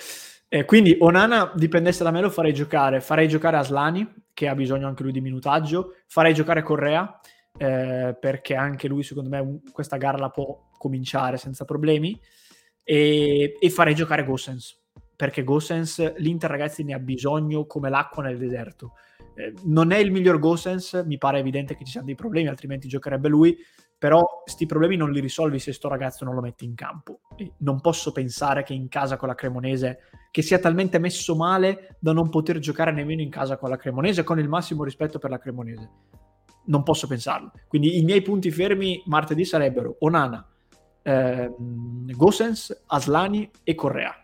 Eh, quindi Onana dipendesse da me lo farei giocare. Farei giocare Aslani, che ha bisogno anche lui di minutaggio. Farei giocare Correa, eh, perché anche lui, secondo me, questa gara la può cominciare senza problemi. E, e farei giocare Gossens, perché Gossens, l'Inter ragazzi, ne ha bisogno come l'acqua nel deserto. Eh, non è il miglior Gossens, mi pare evidente che ci siano dei problemi, altrimenti giocherebbe lui però questi problemi non li risolvi se sto ragazzo non lo metti in campo. Non posso pensare che in casa con la Cremonese, che sia talmente messo male da non poter giocare nemmeno in casa con la Cremonese, con il massimo rispetto per la Cremonese. Non posso pensarlo. Quindi i miei punti fermi martedì sarebbero Onana, ehm, Gosens, Aslani e Correa.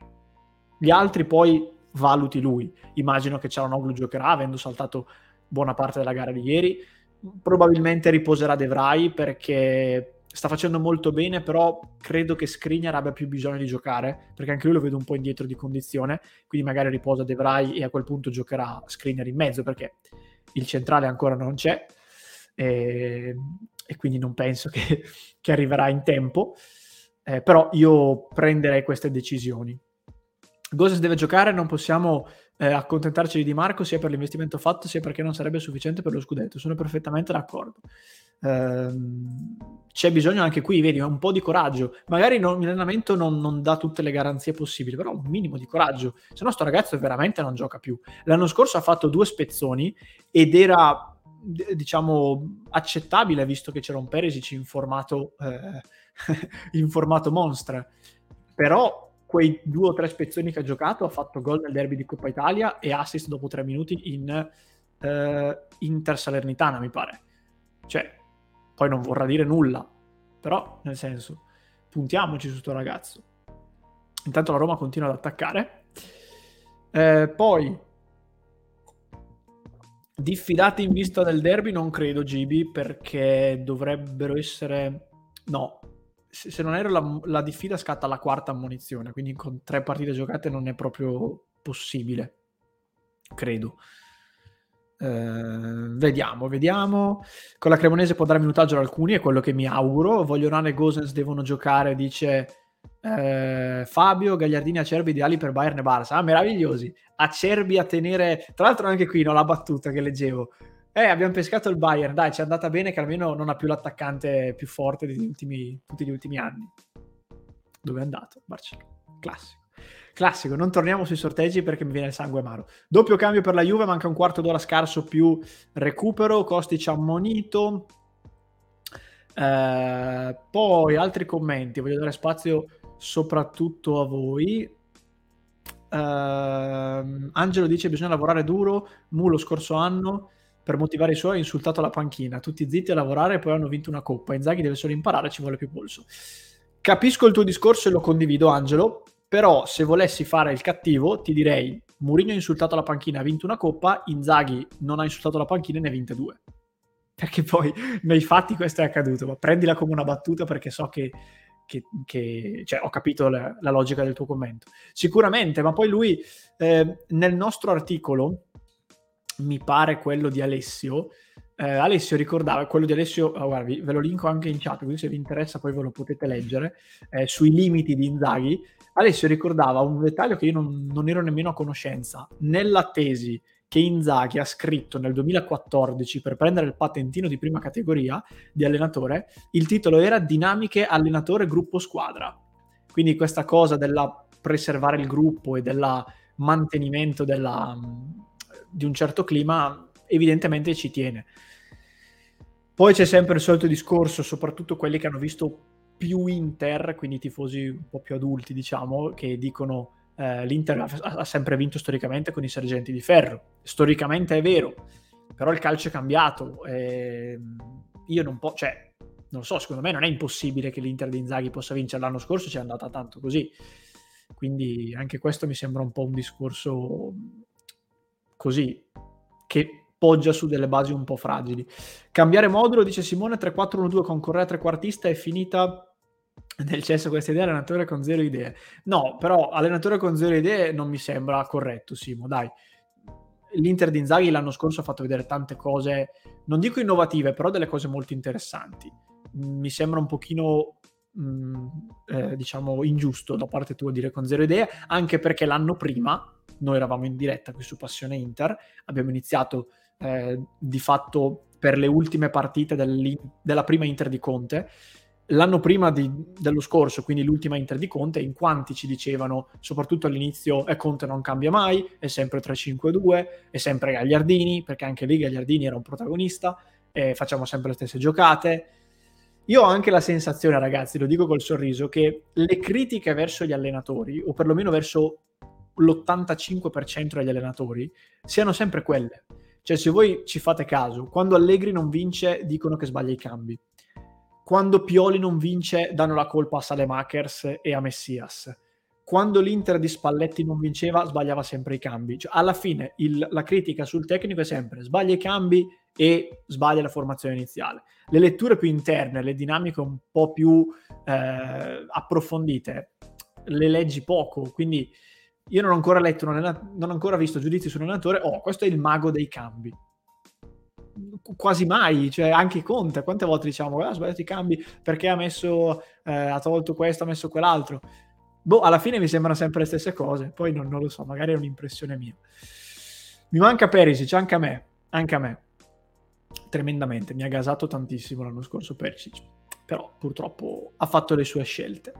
Gli altri poi valuti lui. Immagino che Cialanoglu giocherà, avendo saltato buona parte della gara di ieri probabilmente riposerà De Vrij perché sta facendo molto bene, però credo che Skriniar abbia più bisogno di giocare, perché anche lui lo vedo un po' indietro di condizione, quindi magari riposa De Vrij e a quel punto giocherà Skriniar in mezzo, perché il centrale ancora non c'è, e, e quindi non penso che, che arriverà in tempo, eh, però io prenderei queste decisioni. Goses deve giocare, non possiamo eh, accontentarci di Marco sia per l'investimento fatto sia perché non sarebbe sufficiente per lo scudetto. Sono perfettamente d'accordo. Eh, c'è bisogno anche qui, vedi, un po' di coraggio. Magari non, l'allenamento non, non, dà tutte le garanzie possibili, però un minimo di coraggio. Se no, sto ragazzo veramente non gioca più. L'anno scorso ha fatto due spezzoni ed era, diciamo, accettabile visto che c'era un Perisic in formato, eh, in formato monstra. Però quei due o tre spezzoni che ha giocato, ha fatto gol nel derby di Coppa Italia e assist dopo tre minuti in eh, Inter Salernitana, mi pare. Cioè, poi non vorrà dire nulla, però nel senso, puntiamoci su questo ragazzo. Intanto la Roma continua ad attaccare. Eh, poi, diffidati in vista del derby, non credo, Gibi, perché dovrebbero essere... No, se non ero la, la diffida scatta alla quarta ammonizione, quindi con tre partite giocate non è proprio possibile, credo. Eh, vediamo, vediamo. Con la Cremonese può dare minutaggio ad alcuni, è quello che mi auguro. Voglionane e Gosens devono giocare, dice eh, Fabio, Gagliardini, Acerbi ideali per Bayern e Barça. Ah, meravigliosi. Acerbi a tenere... Tra l'altro anche qui, no, la battuta che leggevo. Eh, abbiamo pescato il Bayern, dai, ci è andata bene che almeno non ha più l'attaccante più forte ultimi, tutti gli ultimi anni. Dove è andato? Barcellona. Classico. Classico, non torniamo sui sorteggi perché mi viene il sangue amaro. Doppio cambio per la Juve, manca un quarto d'ora scarso più recupero, Kostic ammonito. Eh, poi altri commenti, voglio dare spazio soprattutto a voi. Eh, Angelo dice bisogna lavorare duro, Mu lo scorso anno per motivare i suoi ha insultato la panchina, tutti zitti a lavorare e poi hanno vinto una coppa. Inzaghi deve solo imparare, ci vuole più polso. Capisco il tuo discorso e lo condivido, Angelo, però se volessi fare il cattivo ti direi Mourinho ha insultato la panchina, ha vinto una coppa, Inzaghi non ha insultato la panchina e ne ha vinte due. Perché poi nei fatti questo è accaduto, ma prendila come una battuta perché so che, che, che cioè, ho capito la, la, logica del tuo commento. Sicuramente, ma poi lui eh, nel nostro articolo mi pare quello di Alessio, eh, Alessio ricordava, quello di Alessio, oh, guarda, ve lo linko anche in chat, quindi se vi interessa poi ve lo potete leggere, eh, sui limiti di Inzaghi. Alessio ricordava un dettaglio che io non, non ero nemmeno a conoscenza. Nella tesi che Inzaghi ha scritto nel 2014 per prendere il patentino di prima categoria di allenatore, il titolo era Dinamiche allenatore gruppo squadra. Quindi questa cosa della preservare il gruppo e del mantenimento della, di un certo clima evidentemente ci tiene. Poi c'è sempre il solito discorso, soprattutto quelli che hanno visto più Inter, quindi tifosi un po' più adulti, diciamo, che dicono eh, l'Inter ha, ha, sempre vinto storicamente con i sergenti di ferro. Storicamente è vero, però il calcio è cambiato. E io non posso, cioè, non so, secondo me non è impossibile che l'Inter di Inzaghi possa vincere. L'anno scorso ci è andata tanto così. Quindi anche questo mi sembra un po' un discorso così, che poggia su delle basi un po' fragili. Cambiare modulo, dice Simone, 3-4-1-2 con Correa trequartista è finita nel cesso questa idea, allenatore con zero idee. No, però allenatore con zero idee non mi sembra corretto, Simo, dai. L'Inter di Inzaghi l'anno scorso ha fatto vedere tante cose, non dico innovative, però delle cose molto interessanti. Mi sembra un pochino mh, mm, eh, diciamo ingiusto da parte tua dire con zero idee, anche perché l'anno prima noi eravamo in diretta qui su Passione Inter, abbiamo iniziato eh, di fatto per le ultime partite della prima Inter di Conte. L'anno prima di, dello scorso, quindi l'ultima Inter di Conte, in quanti ci dicevano, soprattutto all'inizio, e eh, Conte non cambia mai, è sempre 3-5-2, è sempre Gagliardini, perché anche lì Gagliardini era un protagonista, e facciamo sempre le stesse giocate. Io ho anche la sensazione, ragazzi, lo dico col sorriso, che le critiche verso gli allenatori, o perlomeno verso l'85% degli allenatori, siano sempre quelle cioè, se voi ci fate caso, quando Allegri non vince, dicono che sbaglia i cambi. Quando Pioli non vince, danno la colpa a Salemakers e a Messias. Quando l'Inter di Spalletti non vinceva, sbagliava sempre i cambi. Cioè, alla fine il, la critica sul tecnico è sempre sbaglia i cambi e sbaglia la formazione iniziale. Le letture più interne, le dinamiche un po' più eh, approfondite, le leggi poco. Quindi io non ho ancora letto, non, non ho ancora visto giudizi sull'allenatore. Oh, questo è il mago dei cambi. Quasi mai, cioè anche Conte, quante volte diciamo ah, ha sbagliato i cambi perché ha messo, eh, ha tolto questo, ha messo quell'altro. Boh, alla fine mi sembrano sempre le stesse cose, poi non, non lo so, magari è un'impressione mia. Mi manca Perisic, anche a me, anche a me, tremendamente, mi ha gasato tantissimo l'anno scorso Perisic, però purtroppo ha fatto le sue scelte.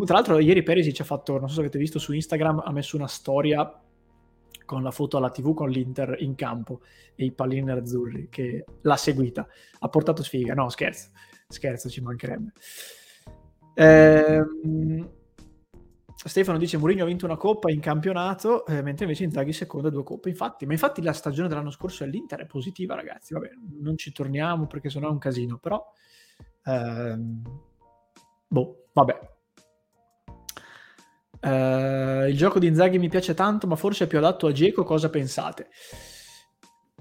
Tra l'altro, ieri Perisic ha fatto, non so se avete visto su Instagram, ha messo una storia con la foto alla TV con l'Inter in campo e i pallini azzurri che l'ha seguita. Ha portato sfiga. No, scherzo, scherzo, ci mancherebbe. Ehm, Stefano dice Mourinho ha vinto una coppa in campionato, eh, mentre invece Inzaghi seconda due coppe. Infatti, ma infatti la stagione dell'anno scorso all'Inter è positiva, ragazzi. Vabbè, non ci torniamo perché sennò è un casino, però ehm, boh, vabbè, Uh, il gioco di Inzaghi mi piace tanto, ma forse è più adatto a Geco. Cosa pensate?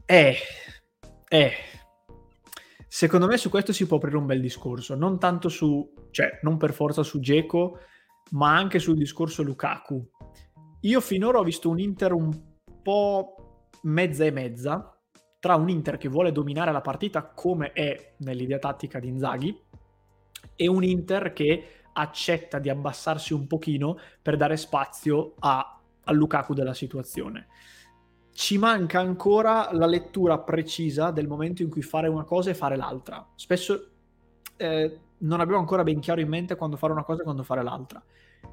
Eh, eh. Secondo me su questo si può aprire un bel discorso. Non tanto su, cioè, non per forza su Geco, ma anche sul discorso Lukaku. Io finora ho visto un Inter un po' mezza e mezza tra un Inter che vuole dominare la partita come è nell'idea tattica di Inzaghi e un Inter che accetta di abbassarsi un pochino per dare spazio a, a Lukaku della situazione. Ci manca ancora la lettura precisa del momento in cui fare una cosa e fare l'altra. Spesso eh, non abbiamo ancora ben chiaro in mente quando fare una cosa e quando fare l'altra.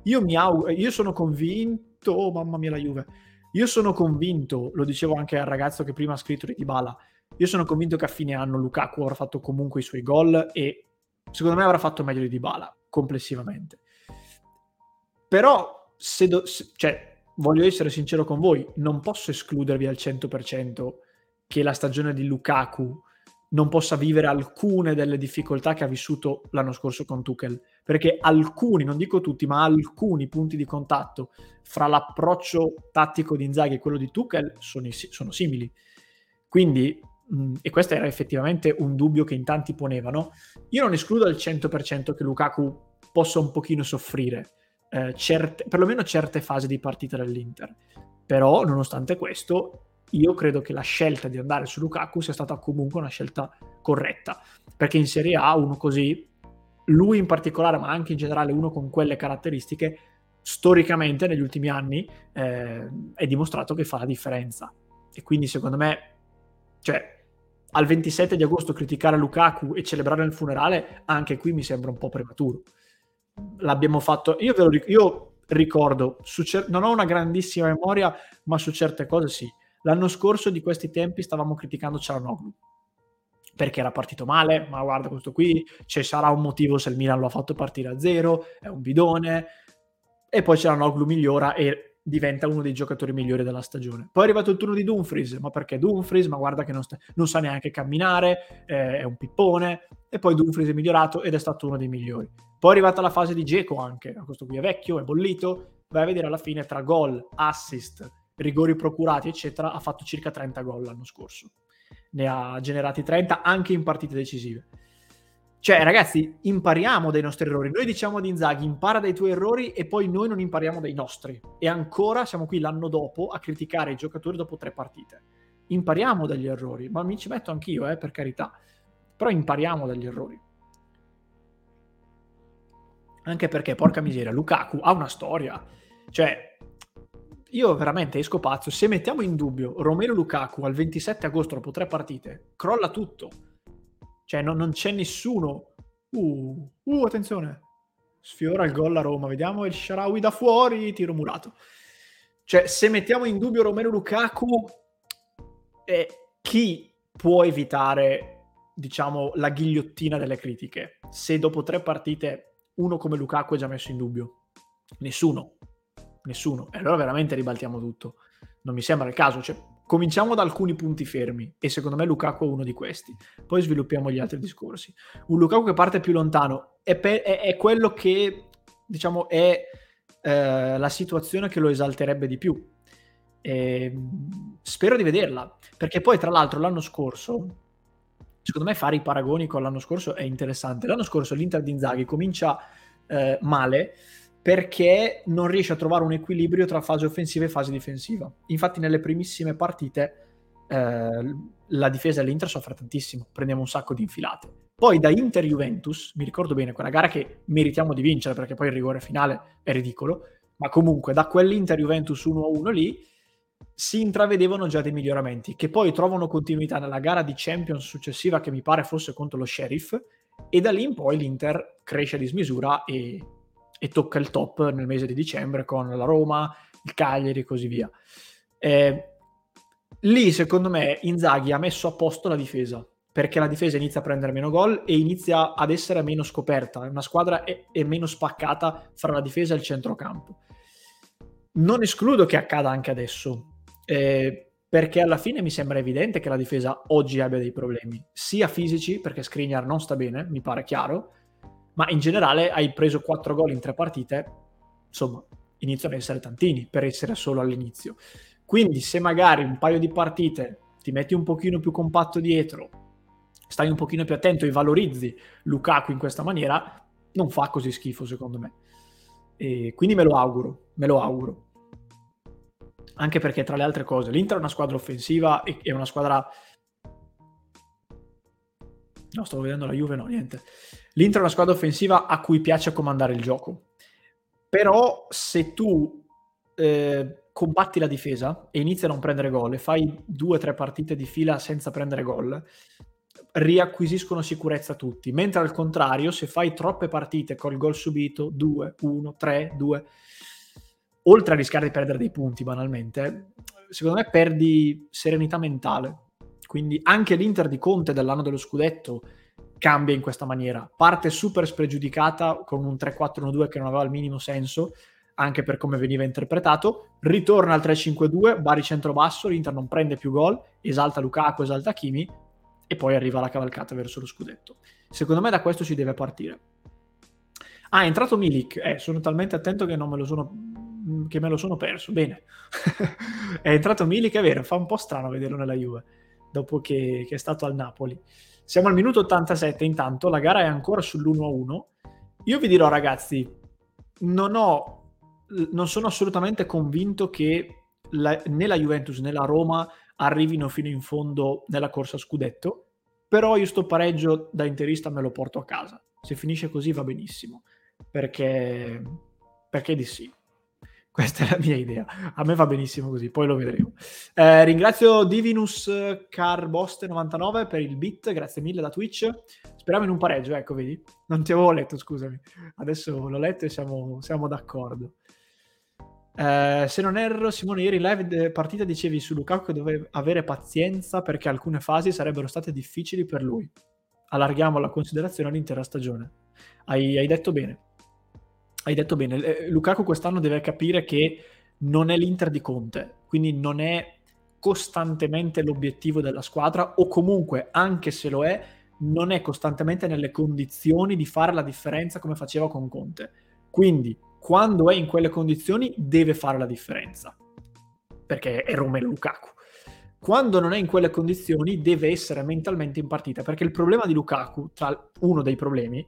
Io mi auguro, io sono convinto, oh mamma mia la Juve, io sono convinto, lo dicevo anche al ragazzo che prima ha scritto di Dybala, io sono convinto che a fine anno Lukaku avrà fatto comunque i suoi gol e secondo me avrà fatto meglio di Dybala complessivamente. Però, se, do, se cioè, voglio essere sincero con voi, non posso escludervi al 100% che la stagione di Lukaku non possa vivere alcune delle difficoltà che ha vissuto l'anno scorso con Tuchel, perché alcuni, non dico tutti, ma alcuni punti di contatto fra l'approccio tattico di Inzaghi e quello di Tuchel sono, sono simili. Quindi Mm, e questo era effettivamente un dubbio che in tanti ponevano, io non escludo al 100% che Lukaku possa un pochino soffrire, eh, certe, perlomeno certe fasi di partita dell'Inter. Però, nonostante questo, io credo che la scelta di andare su Lukaku sia stata comunque una scelta corretta, perché in Serie A uno così, lui in particolare, ma anche in generale uno con quelle caratteristiche, storicamente negli ultimi anni eh, è dimostrato che fa la differenza. E quindi secondo me, cioè, al 27 di agosto criticare Lukaku e celebrare il funerale, anche qui mi sembra un po' prematuro. L'abbiamo fatto, io, ve lo ric- io ricordo, cer- non ho una grandissima memoria, ma su certe cose sì. L'anno scorso di questi tempi stavamo criticando Cialanoglu perché era partito male, ma guarda questo qui, ci sarà un motivo se il Milan lo ha fatto partire a zero, è un bidone, e poi Cialanoglu migliora e diventa uno dei giocatori migliori della stagione. Poi è arrivato il turno di Dumfries, ma perché Dumfries? Ma guarda che non, sta, non sa neanche camminare, eh, è un pippone, e poi Dumfries è migliorato ed è stato uno dei migliori. Poi è arrivata la fase di Geco anche, questo qui è vecchio, è bollito, vai a vedere alla fine tra gol, assist, rigori procurati, eccetera, ha fatto circa 30 gol l'anno scorso. Ne ha generati 30 anche in partite decisive. Cioè, ragazzi, impariamo dai nostri errori. Noi diciamo ad Inzaghi, impara dai tuoi errori e poi noi non impariamo dai nostri. E ancora siamo qui l'anno dopo a criticare i giocatori dopo tre partite. Impariamo dagli errori, ma mi ci metto anch'io, eh, per carità. Però impariamo dagli errori. Anche perché, porca miseria, Lukaku ha una storia. Cioè, io veramente esco pazzo. Se mettiamo in dubbio Romero Lukaku al 27 agosto dopo tre partite, crolla tutto cioè non, non c'è nessuno. Uh, uh, attenzione. Sfiora il gol a Roma. Vediamo il Sharawi da fuori, tiro murato. Cioè, se mettiamo in dubbio Romero Lukaku, eh, chi può evitare, diciamo, la ghigliottina delle critiche? Se dopo tre partite uno come Lukaku è già messo in dubbio? Nessuno. Nessuno. E allora veramente ribaltiamo tutto. Non mi sembra il caso. Cioè, Cominciamo da alcuni punti fermi e secondo me Lukaku è uno di questi. Poi sviluppiamo gli altri discorsi. Un Lukaku che parte più lontano è, pe- è, è quello che, diciamo, è eh, la situazione che lo esalterebbe di più. E, spero di vederla, perché poi tra l'altro l'anno scorso, secondo me fare i paragoni con l'anno scorso è interessante. L'anno scorso l'Inter di Inzaghi comincia eh, male, perché non riesce a trovare un equilibrio tra fase offensiva e fase difensiva. Infatti nelle primissime partite eh, la difesa dell'Inter soffre tantissimo, prendiamo un sacco di infilate. Poi da Inter-Juventus, mi ricordo bene, quella gara che meritiamo di vincere perché poi il rigore finale è ridicolo, ma comunque da quell'Inter-Juventus 1-1 lì si intravedevano già dei miglioramenti che poi trovano continuità nella gara di Champions successiva che mi pare fosse contro lo Sheriff e da lì in poi l'Inter cresce a dismisura e e tocca il top nel mese di dicembre con la Roma, il Cagliari e così via. Eh, lì, secondo me, Inzaghi ha messo a posto la difesa perché la difesa inizia a prendere meno gol e inizia ad essere meno scoperta. Una squadra è, è meno spaccata fra la difesa e il centrocampo. Non escludo che accada anche adesso, eh, perché alla fine mi sembra evidente che la difesa oggi abbia dei problemi, sia fisici, perché Skriniar non sta bene, mi pare chiaro, ma in generale hai preso 4 gol in tre partite, insomma, iniziano ad essere tantini per essere solo all'inizio. Quindi se magari un paio di partite ti metti un pochino più compatto dietro, stai un pochino più attento e valorizzi Lukaku in questa maniera, non fa così schifo secondo me. E quindi me lo auguro, me lo auguro. Anche perché tra le altre cose l'Inter è una squadra offensiva e è una squadra... No, stavo vedendo la Juve, no, niente. L'Inter è una squadra offensiva a cui piace comandare il gioco. Però se tu eh, combatti la difesa e inizi a non prendere gol e fai due o tre partite di fila senza prendere gol, riacquisiscono sicurezza tutti. Mentre al contrario, se fai troppe partite col gol subito, 2, 1, 3, 2, oltre a rischiare di perdere dei punti banalmente, secondo me perdi serenità mentale. Quindi anche l'Inter di Conte dell'anno dello scudetto cambia in questa maniera. Parte super spregiudicata con un 3-4-1-2 che non aveva il minimo senso, anche per come veniva interpretato, ritorna al 3-5-2, Bari centro-basso, l'Inter non prende più gol, esalta Lukaku, esalta Kimi e poi arriva la cavalcata verso lo scudetto. Secondo me da questo si deve partire. Ah, è entrato Milik, eh, sono talmente attento che, non me lo sono, che me lo sono perso. Bene, è entrato Milik, è vero, fa un po' strano vederlo nella Juve, dopo che, che è stato al Napoli. Siamo al minuto 87 intanto, la gara è ancora sull'1-1. Io vi dirò ragazzi, non, ho, non sono assolutamente convinto che la, né la Juventus né la Roma arrivino fino in fondo nella corsa scudetto, però io sto pareggio da interista me lo porto a casa. Se finisce così va benissimo, perché, perché di sì. Questa è la mia idea. A me va benissimo così, poi lo vedremo. Eh, ringrazio Divinus Carboste99 per il bit, grazie mille da Twitch. Speriamo in un pareggio, ecco, vedi? Non ti avevo letto, scusami. Adesso l'ho letto e siamo, siamo d'accordo. Eh, se non erro, Simone, ieri in live partita dicevi su Lukaku che doveva avere pazienza perché alcune fasi sarebbero state difficili per lui. Allarghiamo la considerazione all'intera stagione. Hai, hai detto bene. Hai detto bene. Eh, Lukaku quest'anno deve capire che non è l'Inter di Conte, quindi non è costantemente l'obiettivo della squadra o comunque, anche se lo è, non è costantemente nelle condizioni di fare la differenza come faceva con Conte. Quindi quando è in quelle condizioni deve fare la differenza, perché è Romelu Lukaku. Quando non è in quelle condizioni deve essere mentalmente in partita, perché il problema di Lukaku, tra uno dei problemi,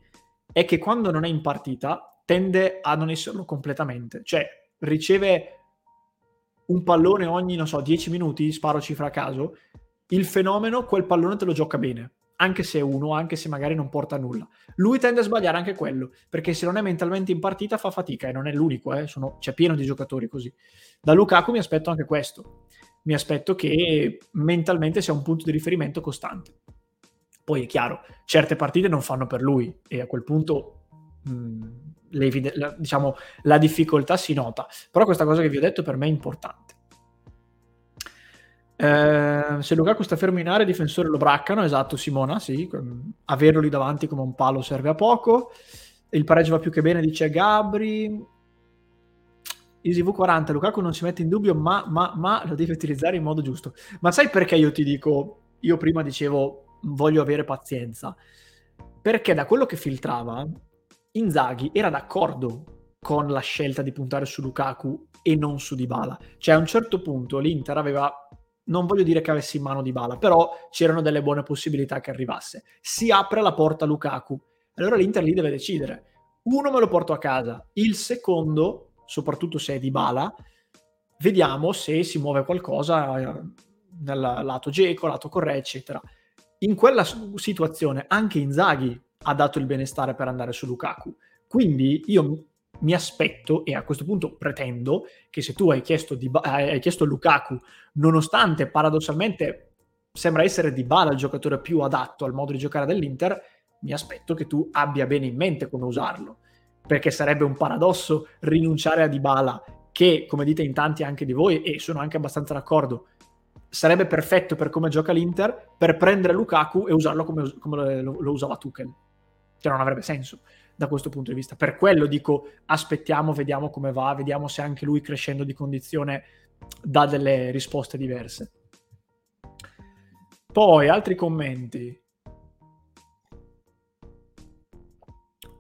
è che quando non è in partita tende a non esserlo completamente, cioè riceve un pallone ogni, non so, 10 minuti, sparo cifra a caso, il fenomeno quel pallone te lo gioca bene anche se è uno, anche se magari non porta a nulla. Lui tende a sbagliare anche quello, perché se non è mentalmente in partita fa fatica e non è l'unico, eh, sono, c'è pieno di giocatori così. Da Lukaku mi aspetto anche questo, mi aspetto che mentalmente sia un punto di riferimento costante. Poi è chiaro, certe partite non fanno per lui e a quel punto mh, mm, la, diciamo, la difficoltà si nota, però questa cosa che vi ho detto per me è importante. Eh, se Lukaku sta fermo in area, i difensori lo braccano, esatto Simona, sì, averlo lì davanti come un palo serve a poco. Il pareggio va più che bene, dice Gabri. EasyV40, Lukaku non si mette in dubbio, ma, ma, ma lo deve utilizzare in modo giusto. Ma sai perché io ti dico, io prima dicevo voglio avere pazienza? Perché da quello che filtrava, Inzaghi era d'accordo con la scelta di puntare su Lukaku e non su Dybala. Cioè a un certo punto l'Inter aveva non voglio dire che avessi in mano di bala, però c'erano delle buone possibilità che arrivasse. Si apre la porta a Lukaku. Allora l'Inter lì deve decidere. Uno me lo porto a casa, il secondo, soprattutto se è di bala, vediamo se si muove qualcosa eh, nel lato Geco, lato Corre, eccetera. In quella situazione anche Inzaghi ha dato il benestare per andare su Lukaku. Quindi io mi aspetto e a questo punto pretendo che se tu hai chiesto, di, hai chiesto Lukaku, nonostante paradossalmente sembra essere Di Bala il giocatore più adatto al modo di giocare dell'Inter, mi aspetto che tu abbia bene in mente come usarlo, perché sarebbe un paradosso rinunciare a Di Bala che, come dite in tanti anche di voi, e sono anche abbastanza d'accordo, sarebbe perfetto per come gioca l'Inter, per prendere Lukaku e usarlo come, come lo, lo usava Tuchel. Cioè non avrebbe senso da questo punto di vista. Per quello dico aspettiamo, vediamo come va, vediamo se anche lui crescendo di condizione dà delle risposte diverse. Poi altri commenti.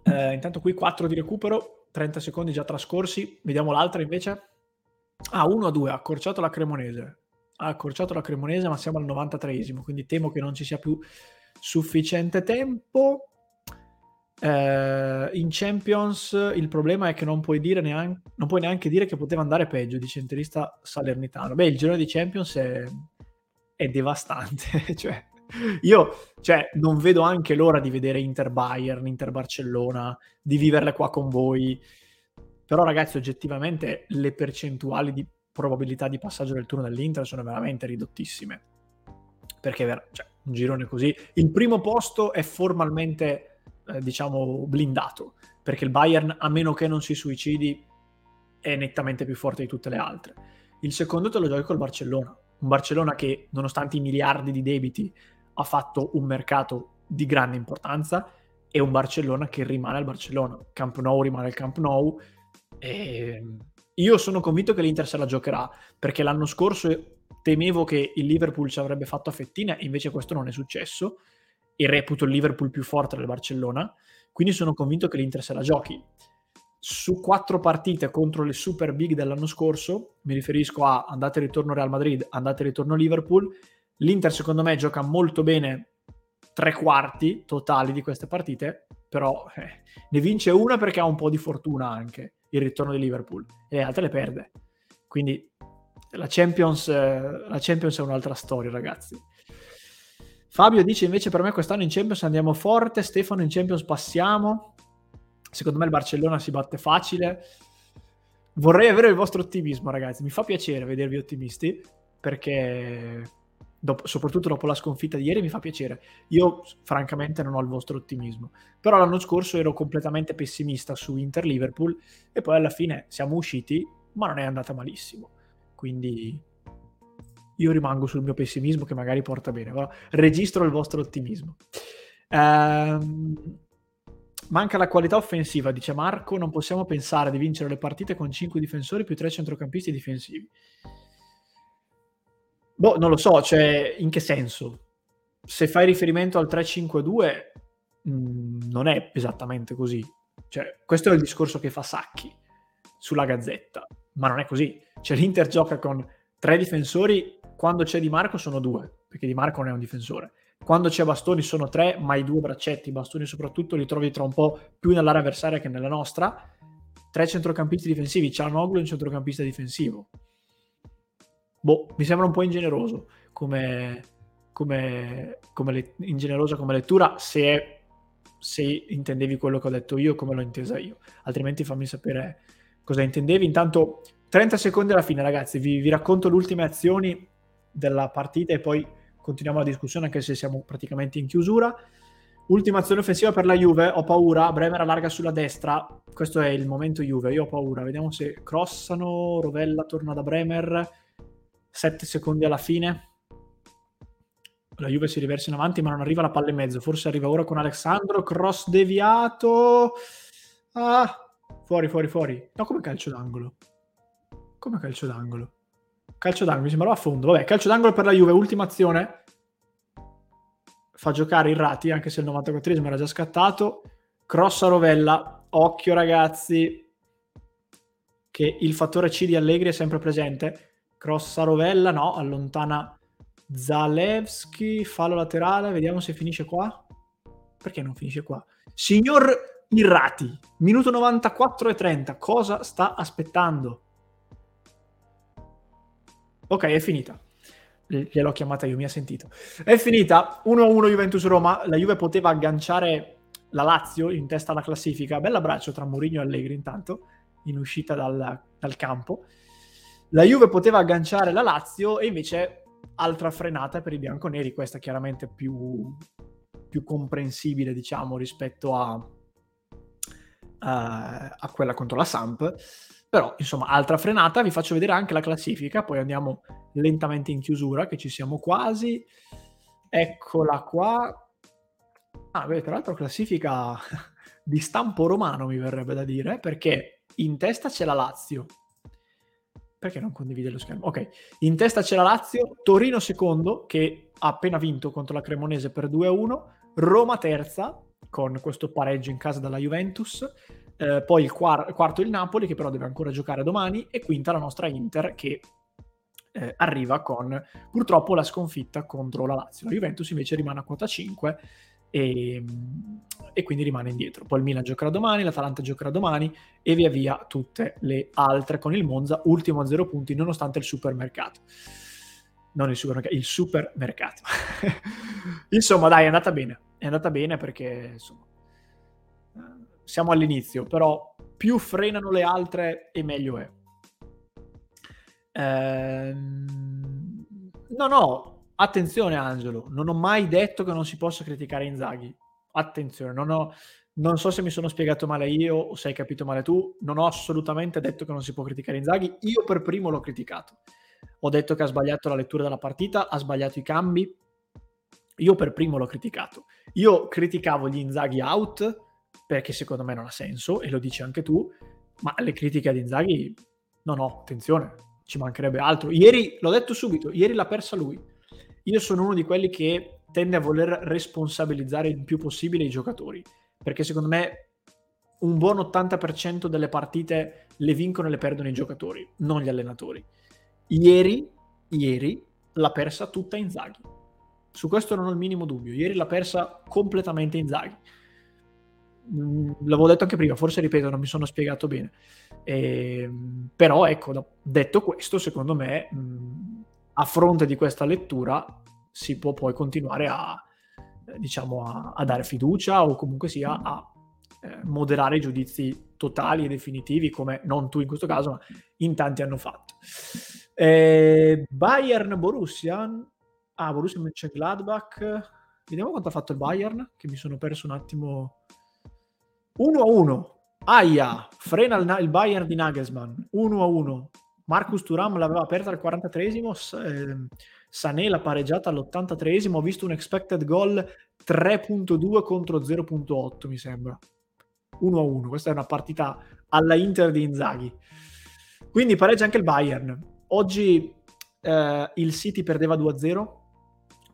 Eh, intanto qui 4 di recupero, 30 secondi già trascorsi. Vediamo l'altra invece. Ah, 1 a 2, ha accorciato la Cremonese. Ha accorciato la Cremonese, ma siamo al 93esimo, quindi temo che non ci sia più sufficiente tempo. Eh, in Champions il problema è che non puoi, dire neanche, non puoi neanche dire che poteva andare peggio, dice interista salernitano. Beh, il girone di Champions è, è devastante. cioè, io cioè, non vedo anche l'ora di vedere Inter Bayern, Inter Barcellona, di viverle qua con voi. Però, ragazzi, oggettivamente le percentuali di probabilità di passaggio del turno dell'Inter sono veramente ridottissime. Perché, cioè, un girone così. Il primo posto è formalmente eh, diciamo, blindato, perché il Bayern, a meno che non si suicidi, è nettamente più forte di tutte le altre. Il secondo te lo giochi col Barcellona, un Barcellona che, nonostante i miliardi di debiti, ha fatto un mercato di grande importanza e un Barcellona che rimane al Barcellona. Camp Nou rimane al Camp Nou. E io sono convinto che l'Inter se la giocherà perché l'anno scorso temevo che il Liverpool ci avrebbe fatto a fettina e invece questo non è successo e reputo il Liverpool più forte del Barcellona, quindi sono convinto che l'Inter se la giochi. Su quattro partite contro le super big dell'anno scorso, mi riferisco a andate e ritorno Real Madrid, andate e ritorno Liverpool, l'Inter secondo me gioca molto bene tre quarti totali di queste partite, però eh, ne vince una perché ha un po' di fortuna anche il ritorno di Liverpool e le altre le perde. Quindi La Champions, eh, la Champions è un'altra storia, ragazzi. Fabio dice invece per me quest'anno in Champions andiamo forte, Stefano in Champions passiamo. Secondo me il Barcellona si batte facile. Vorrei avere il vostro ottimismo, ragazzi. Mi fa piacere vedervi ottimisti perché dopo, soprattutto dopo la sconfitta di ieri mi fa piacere. Io francamente non ho il vostro ottimismo, però l'anno scorso ero completamente pessimista su Inter-Liverpool e poi alla fine siamo usciti, ma non è andata malissimo. Quindi io rimango sul mio pessimismo che magari porta bene, però registro il vostro ottimismo. Ehm, manca la qualità offensiva, dice Marco, non possiamo pensare di vincere le partite con 5 difensori più 3 centrocampisti difensivi. Boh, non lo so, cioè, in che senso? Se fai riferimento al 3-5-2, mh, mm, non è esattamente così. Cioè, questo è il discorso che fa Sacchi sulla Gazzetta, ma non è così. Cioè, l'Inter gioca con tre difensori, quando c'è Di Marco sono due, perché Di Marco non è un difensore. Quando c'è Bastoni sono tre, ma i due braccetti, Bastoni soprattutto, li trovi tra un po' più nell'area avversaria che nella nostra. Tre centrocampisti difensivi, Cianoglu è un centrocampista difensivo. Boh, mi sembra un po' ingeneroso come, come, come le, ingenerosa come lettura se, se intendevi quello che ho detto io come l'ho intesa io. Altrimenti fammi sapere cosa intendevi. Intanto 30 secondi alla fine ragazzi. Vi, vi racconto le ultime azioni della partita e poi continuiamo la discussione anche se siamo praticamente in chiusura Ultima azione offensiva per la Juve, ho paura, Bremer allarga sulla destra, questo è il momento Juve, io ho paura, vediamo se crossano, Rovella torna da Bremer, 7 secondi alla fine. La Juve si riversa in avanti, ma non arriva la palla in mezzo. Forse arriva ora con Alessandro. Cross deviato. Ah, fuori, fuori, fuori. No, come calcio d'angolo? Come calcio d'angolo? Calcio d'angolo, mi sembrava a fondo. Vabbè, calcio d'angolo per la Juve, ultima azione. Fa giocare il Rati, anche se il 94esimo era già scattato. Cross a Rovella. Occhio, ragazzi, che il fattore C di Allegri è sempre presente Crossa Rovella, no, allontana Zalewski, fallo laterale, vediamo se finisce qua. Perché non finisce qua? Signor Irrati, minuto 94 e 30, cosa sta aspettando? Ok, è finita. Gliel'ho chiamata io, mi ha sentito. È finita, 1-1 Juventus-Roma, la Juve poteva agganciare la Lazio in testa alla classifica, bell'abbraccio tra Mourinho e Allegri intanto, in uscita dal, dal campo. La Juve poteva agganciare la Lazio e invece altra frenata per i bianconeri, questa chiaramente più, più comprensibile diciamo rispetto a, a, a quella contro la Samp. Però, insomma, altra frenata, vi faccio vedere anche la classifica, poi andiamo lentamente in chiusura, che ci siamo quasi. Eccola qua. Ah, beh, tra l'altro classifica di stampo romano, mi verrebbe da dire, perché in testa c'è la Lazio, perché non condivide lo schermo? Ok, in testa c'è la Lazio, Torino secondo che ha appena vinto contro la Cremonese per 2-1, Roma terza con questo pareggio in casa dalla Juventus, eh, poi il quar- quarto il Napoli che però deve ancora giocare domani e quinta la nostra Inter che eh, arriva con purtroppo la sconfitta contro la Lazio. La Juventus invece rimane a quota 5 e, e, quindi rimane indietro. Poi il Milan giocherà domani, l'Atalanta giocherà domani e via via tutte le altre con il Monza, ultimo a zero punti nonostante il supermercato. Non il supermercato, il supermercato. insomma, dai, è andata bene. È andata bene perché insomma, siamo all'inizio, però più frenano le altre e meglio è. Ehm... No, no, Attenzione Angelo, non ho mai detto che non si possa criticare Inzaghi. Attenzione, non, ho, non so se mi sono spiegato male io o se hai capito male tu, non ho assolutamente detto che non si può criticare Inzaghi, io per primo l'ho criticato. Ho detto che ha sbagliato la lettura della partita, ha sbagliato i cambi, io per primo l'ho criticato. Io criticavo gli Inzaghi out perché secondo me non ha senso e lo dici anche tu, ma le critiche ad Inzaghi no no, attenzione, ci mancherebbe altro. Ieri, l'ho detto subito, ieri l'ha persa lui io sono uno di quelli che tende a voler responsabilizzare il più possibile i giocatori, perché secondo me un buon 80% delle partite le vincono e le perdono i giocatori, non gli allenatori. Ieri, ieri l'ha persa tutta Inzaghi. Su questo non ho il minimo dubbio. Ieri l'ha persa completamente Inzaghi. Mm, l'avevo detto anche prima, forse ripeto, non mi sono spiegato bene. E, ehm, però ecco, detto questo, secondo me, mh, a fronte di questa lettura si può poi continuare a, eh, diciamo, a, a dare fiducia o comunque sia a eh, moderare i giudizi totali e definitivi, come non tu in questo caso, ma in tanti hanno fatto. Eh, Bayern Borussia, ah, Borussia Mönchengladbach, vediamo quanto ha fatto il Bayern, che mi sono perso un attimo. 1 a 1. Aia, frena il, il Bayern di Nagelsmann, 1 a 1. Marcus Turam l'aveva aperta al 43esimo, eh, Sané l'ha pareggiata all'83esimo, ho visto un expected goal 3.2 contro 0.8 mi sembra. 1-1. Questa è una partita alla Inter di Inzaghi. Quindi pareggia anche il Bayern. Oggi eh, il City perdeva 2-0,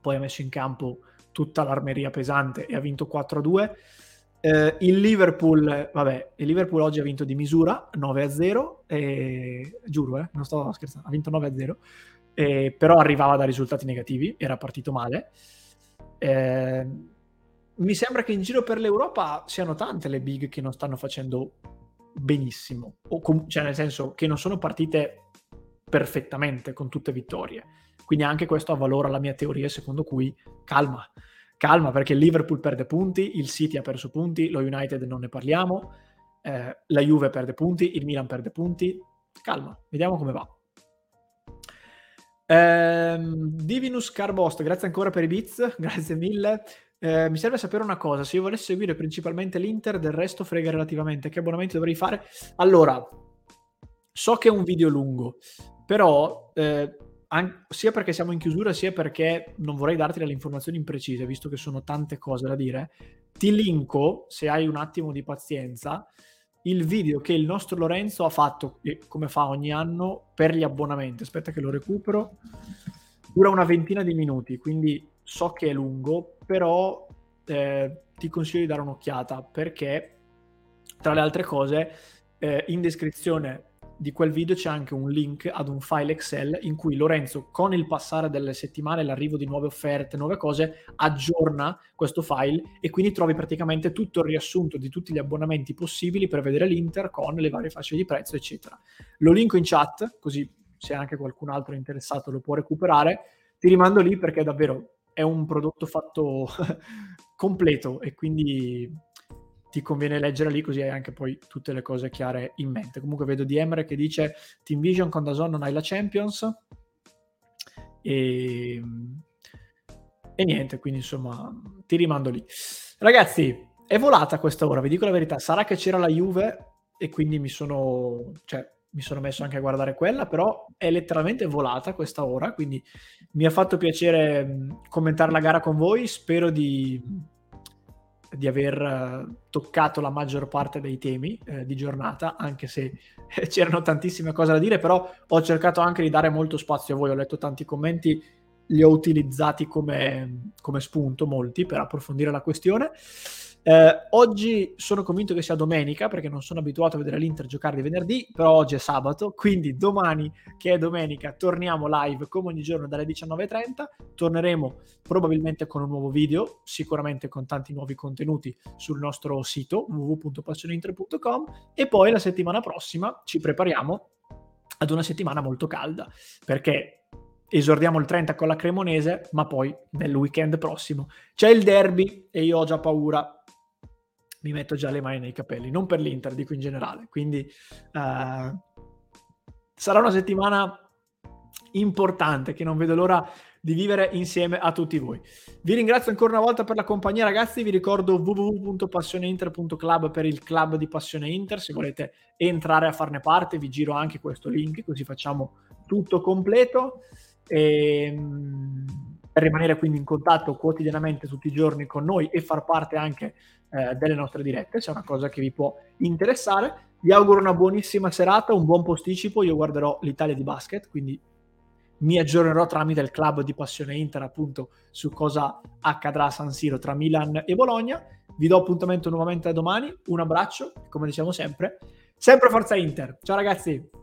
poi ha messo in campo tutta l'armeria pesante e ha vinto 4-2. Eh, il Liverpool, vabbè, il Liverpool oggi ha vinto di misura 9-0, e, giuro, eh, non sto scherzando, ha vinto 9-0, e, però arrivava da risultati negativi, era partito male. Eh, mi sembra che in giro per l'Europa siano tante le big che non stanno facendo benissimo, com- cioè nel senso che non sono partite perfettamente con tutte vittorie. Quindi anche questo avvalora la mia teoria secondo cui calma, calma perché il Liverpool perde punti, il City ha perso punti, lo United non ne parliamo, eh, la Juve perde punti, il Milan perde punti, calma, vediamo come va. Ehm, Divinus Carbost, grazie ancora per i bits, grazie mille. Eh, mi serve sapere una cosa, se io volessi seguire principalmente l'Inter, del resto frega relativamente, che abbonamenti dovrei fare? Allora, so che è un video lungo, però eh, an- sia perché siamo in chiusura, sia perché non vorrei darti delle informazioni imprecise, visto che sono tante cose da dire, ti linko, se hai un attimo di pazienza, il video che il nostro Lorenzo ha fatto, come fa ogni anno, per gli abbonamenti. Aspetta che lo recupero. Dura una ventina di minuti, quindi so che è lungo, però eh, ti consiglio di dare un'occhiata perché, tra le altre cose, eh, in descrizione di quel video c'è anche un link ad un file Excel in cui Lorenzo, con il passare delle settimane, l'arrivo di nuove offerte, nuove cose, aggiorna questo file e quindi trovi praticamente tutto il riassunto di tutti gli abbonamenti possibili per vedere l'Inter con le varie fasce di prezzo, eccetera. Lo linko in chat, così se anche qualcun altro è interessato lo può recuperare. Ti rimando lì perché davvero è un prodotto fatto completo e quindi ti conviene leggere lì così hai anche poi tutte le cose chiare in mente. Comunque vedo di Emre che dice Team Vision con Dazon non hai la Champions e, e niente, quindi insomma ti rimando lì. Ragazzi, è volata questa ora, vi dico la verità, sarà che c'era la Juve e quindi mi sono, cioè, mi sono messo anche a guardare quella, però è letteralmente volata questa ora, quindi mi ha fatto piacere commentare la gara con voi, spero di, di aver uh, toccato la maggior parte dei temi eh, di giornata, anche se eh, c'erano tantissime cose da dire, però ho cercato anche di dare molto spazio a voi, ho letto tanti commenti, li ho utilizzati come, come spunto, molti, per approfondire la questione. Eh, oggi sono convinto che sia domenica perché non sono abituato a vedere l'Inter giocare di venerdì, però oggi è sabato, quindi domani che è domenica torniamo live come ogni giorno dalle 19.30, torneremo probabilmente con un nuovo video, sicuramente con tanti nuovi contenuti sul nostro sito www.passioneinter.com e poi la settimana prossima ci prepariamo ad una settimana molto calda perché esordiamo il 30 con la Cremonese, ma poi nel weekend prossimo c'è il derby e io ho già paura mi metto già le mani nei capelli, non per l'Inter, dico in generale. Quindi uh, sarà una settimana importante che non vedo l'ora di vivere insieme a tutti voi. Vi ringrazio ancora una volta per la compagnia, ragazzi. Vi ricordo www.passioneinter.club per il club di Passione Inter. Se volete entrare a farne parte, vi giro anche questo link, così facciamo tutto completo. E, ehm, per rimanere quindi in contatto quotidianamente tutti i giorni con noi e far parte anche eh, delle nostre dirette, se è una cosa che vi può interessare. Vi auguro una buonissima serata, un buon posticipo. Io guarderò l'Italia di basket, quindi mi aggiornerò tramite il club di Passione Inter appunto su cosa accadrà a San Siro tra Milan e Bologna. Vi do appuntamento nuovamente a domani. Un abbraccio, come diciamo sempre. Sempre Forza Inter. Ciao ragazzi.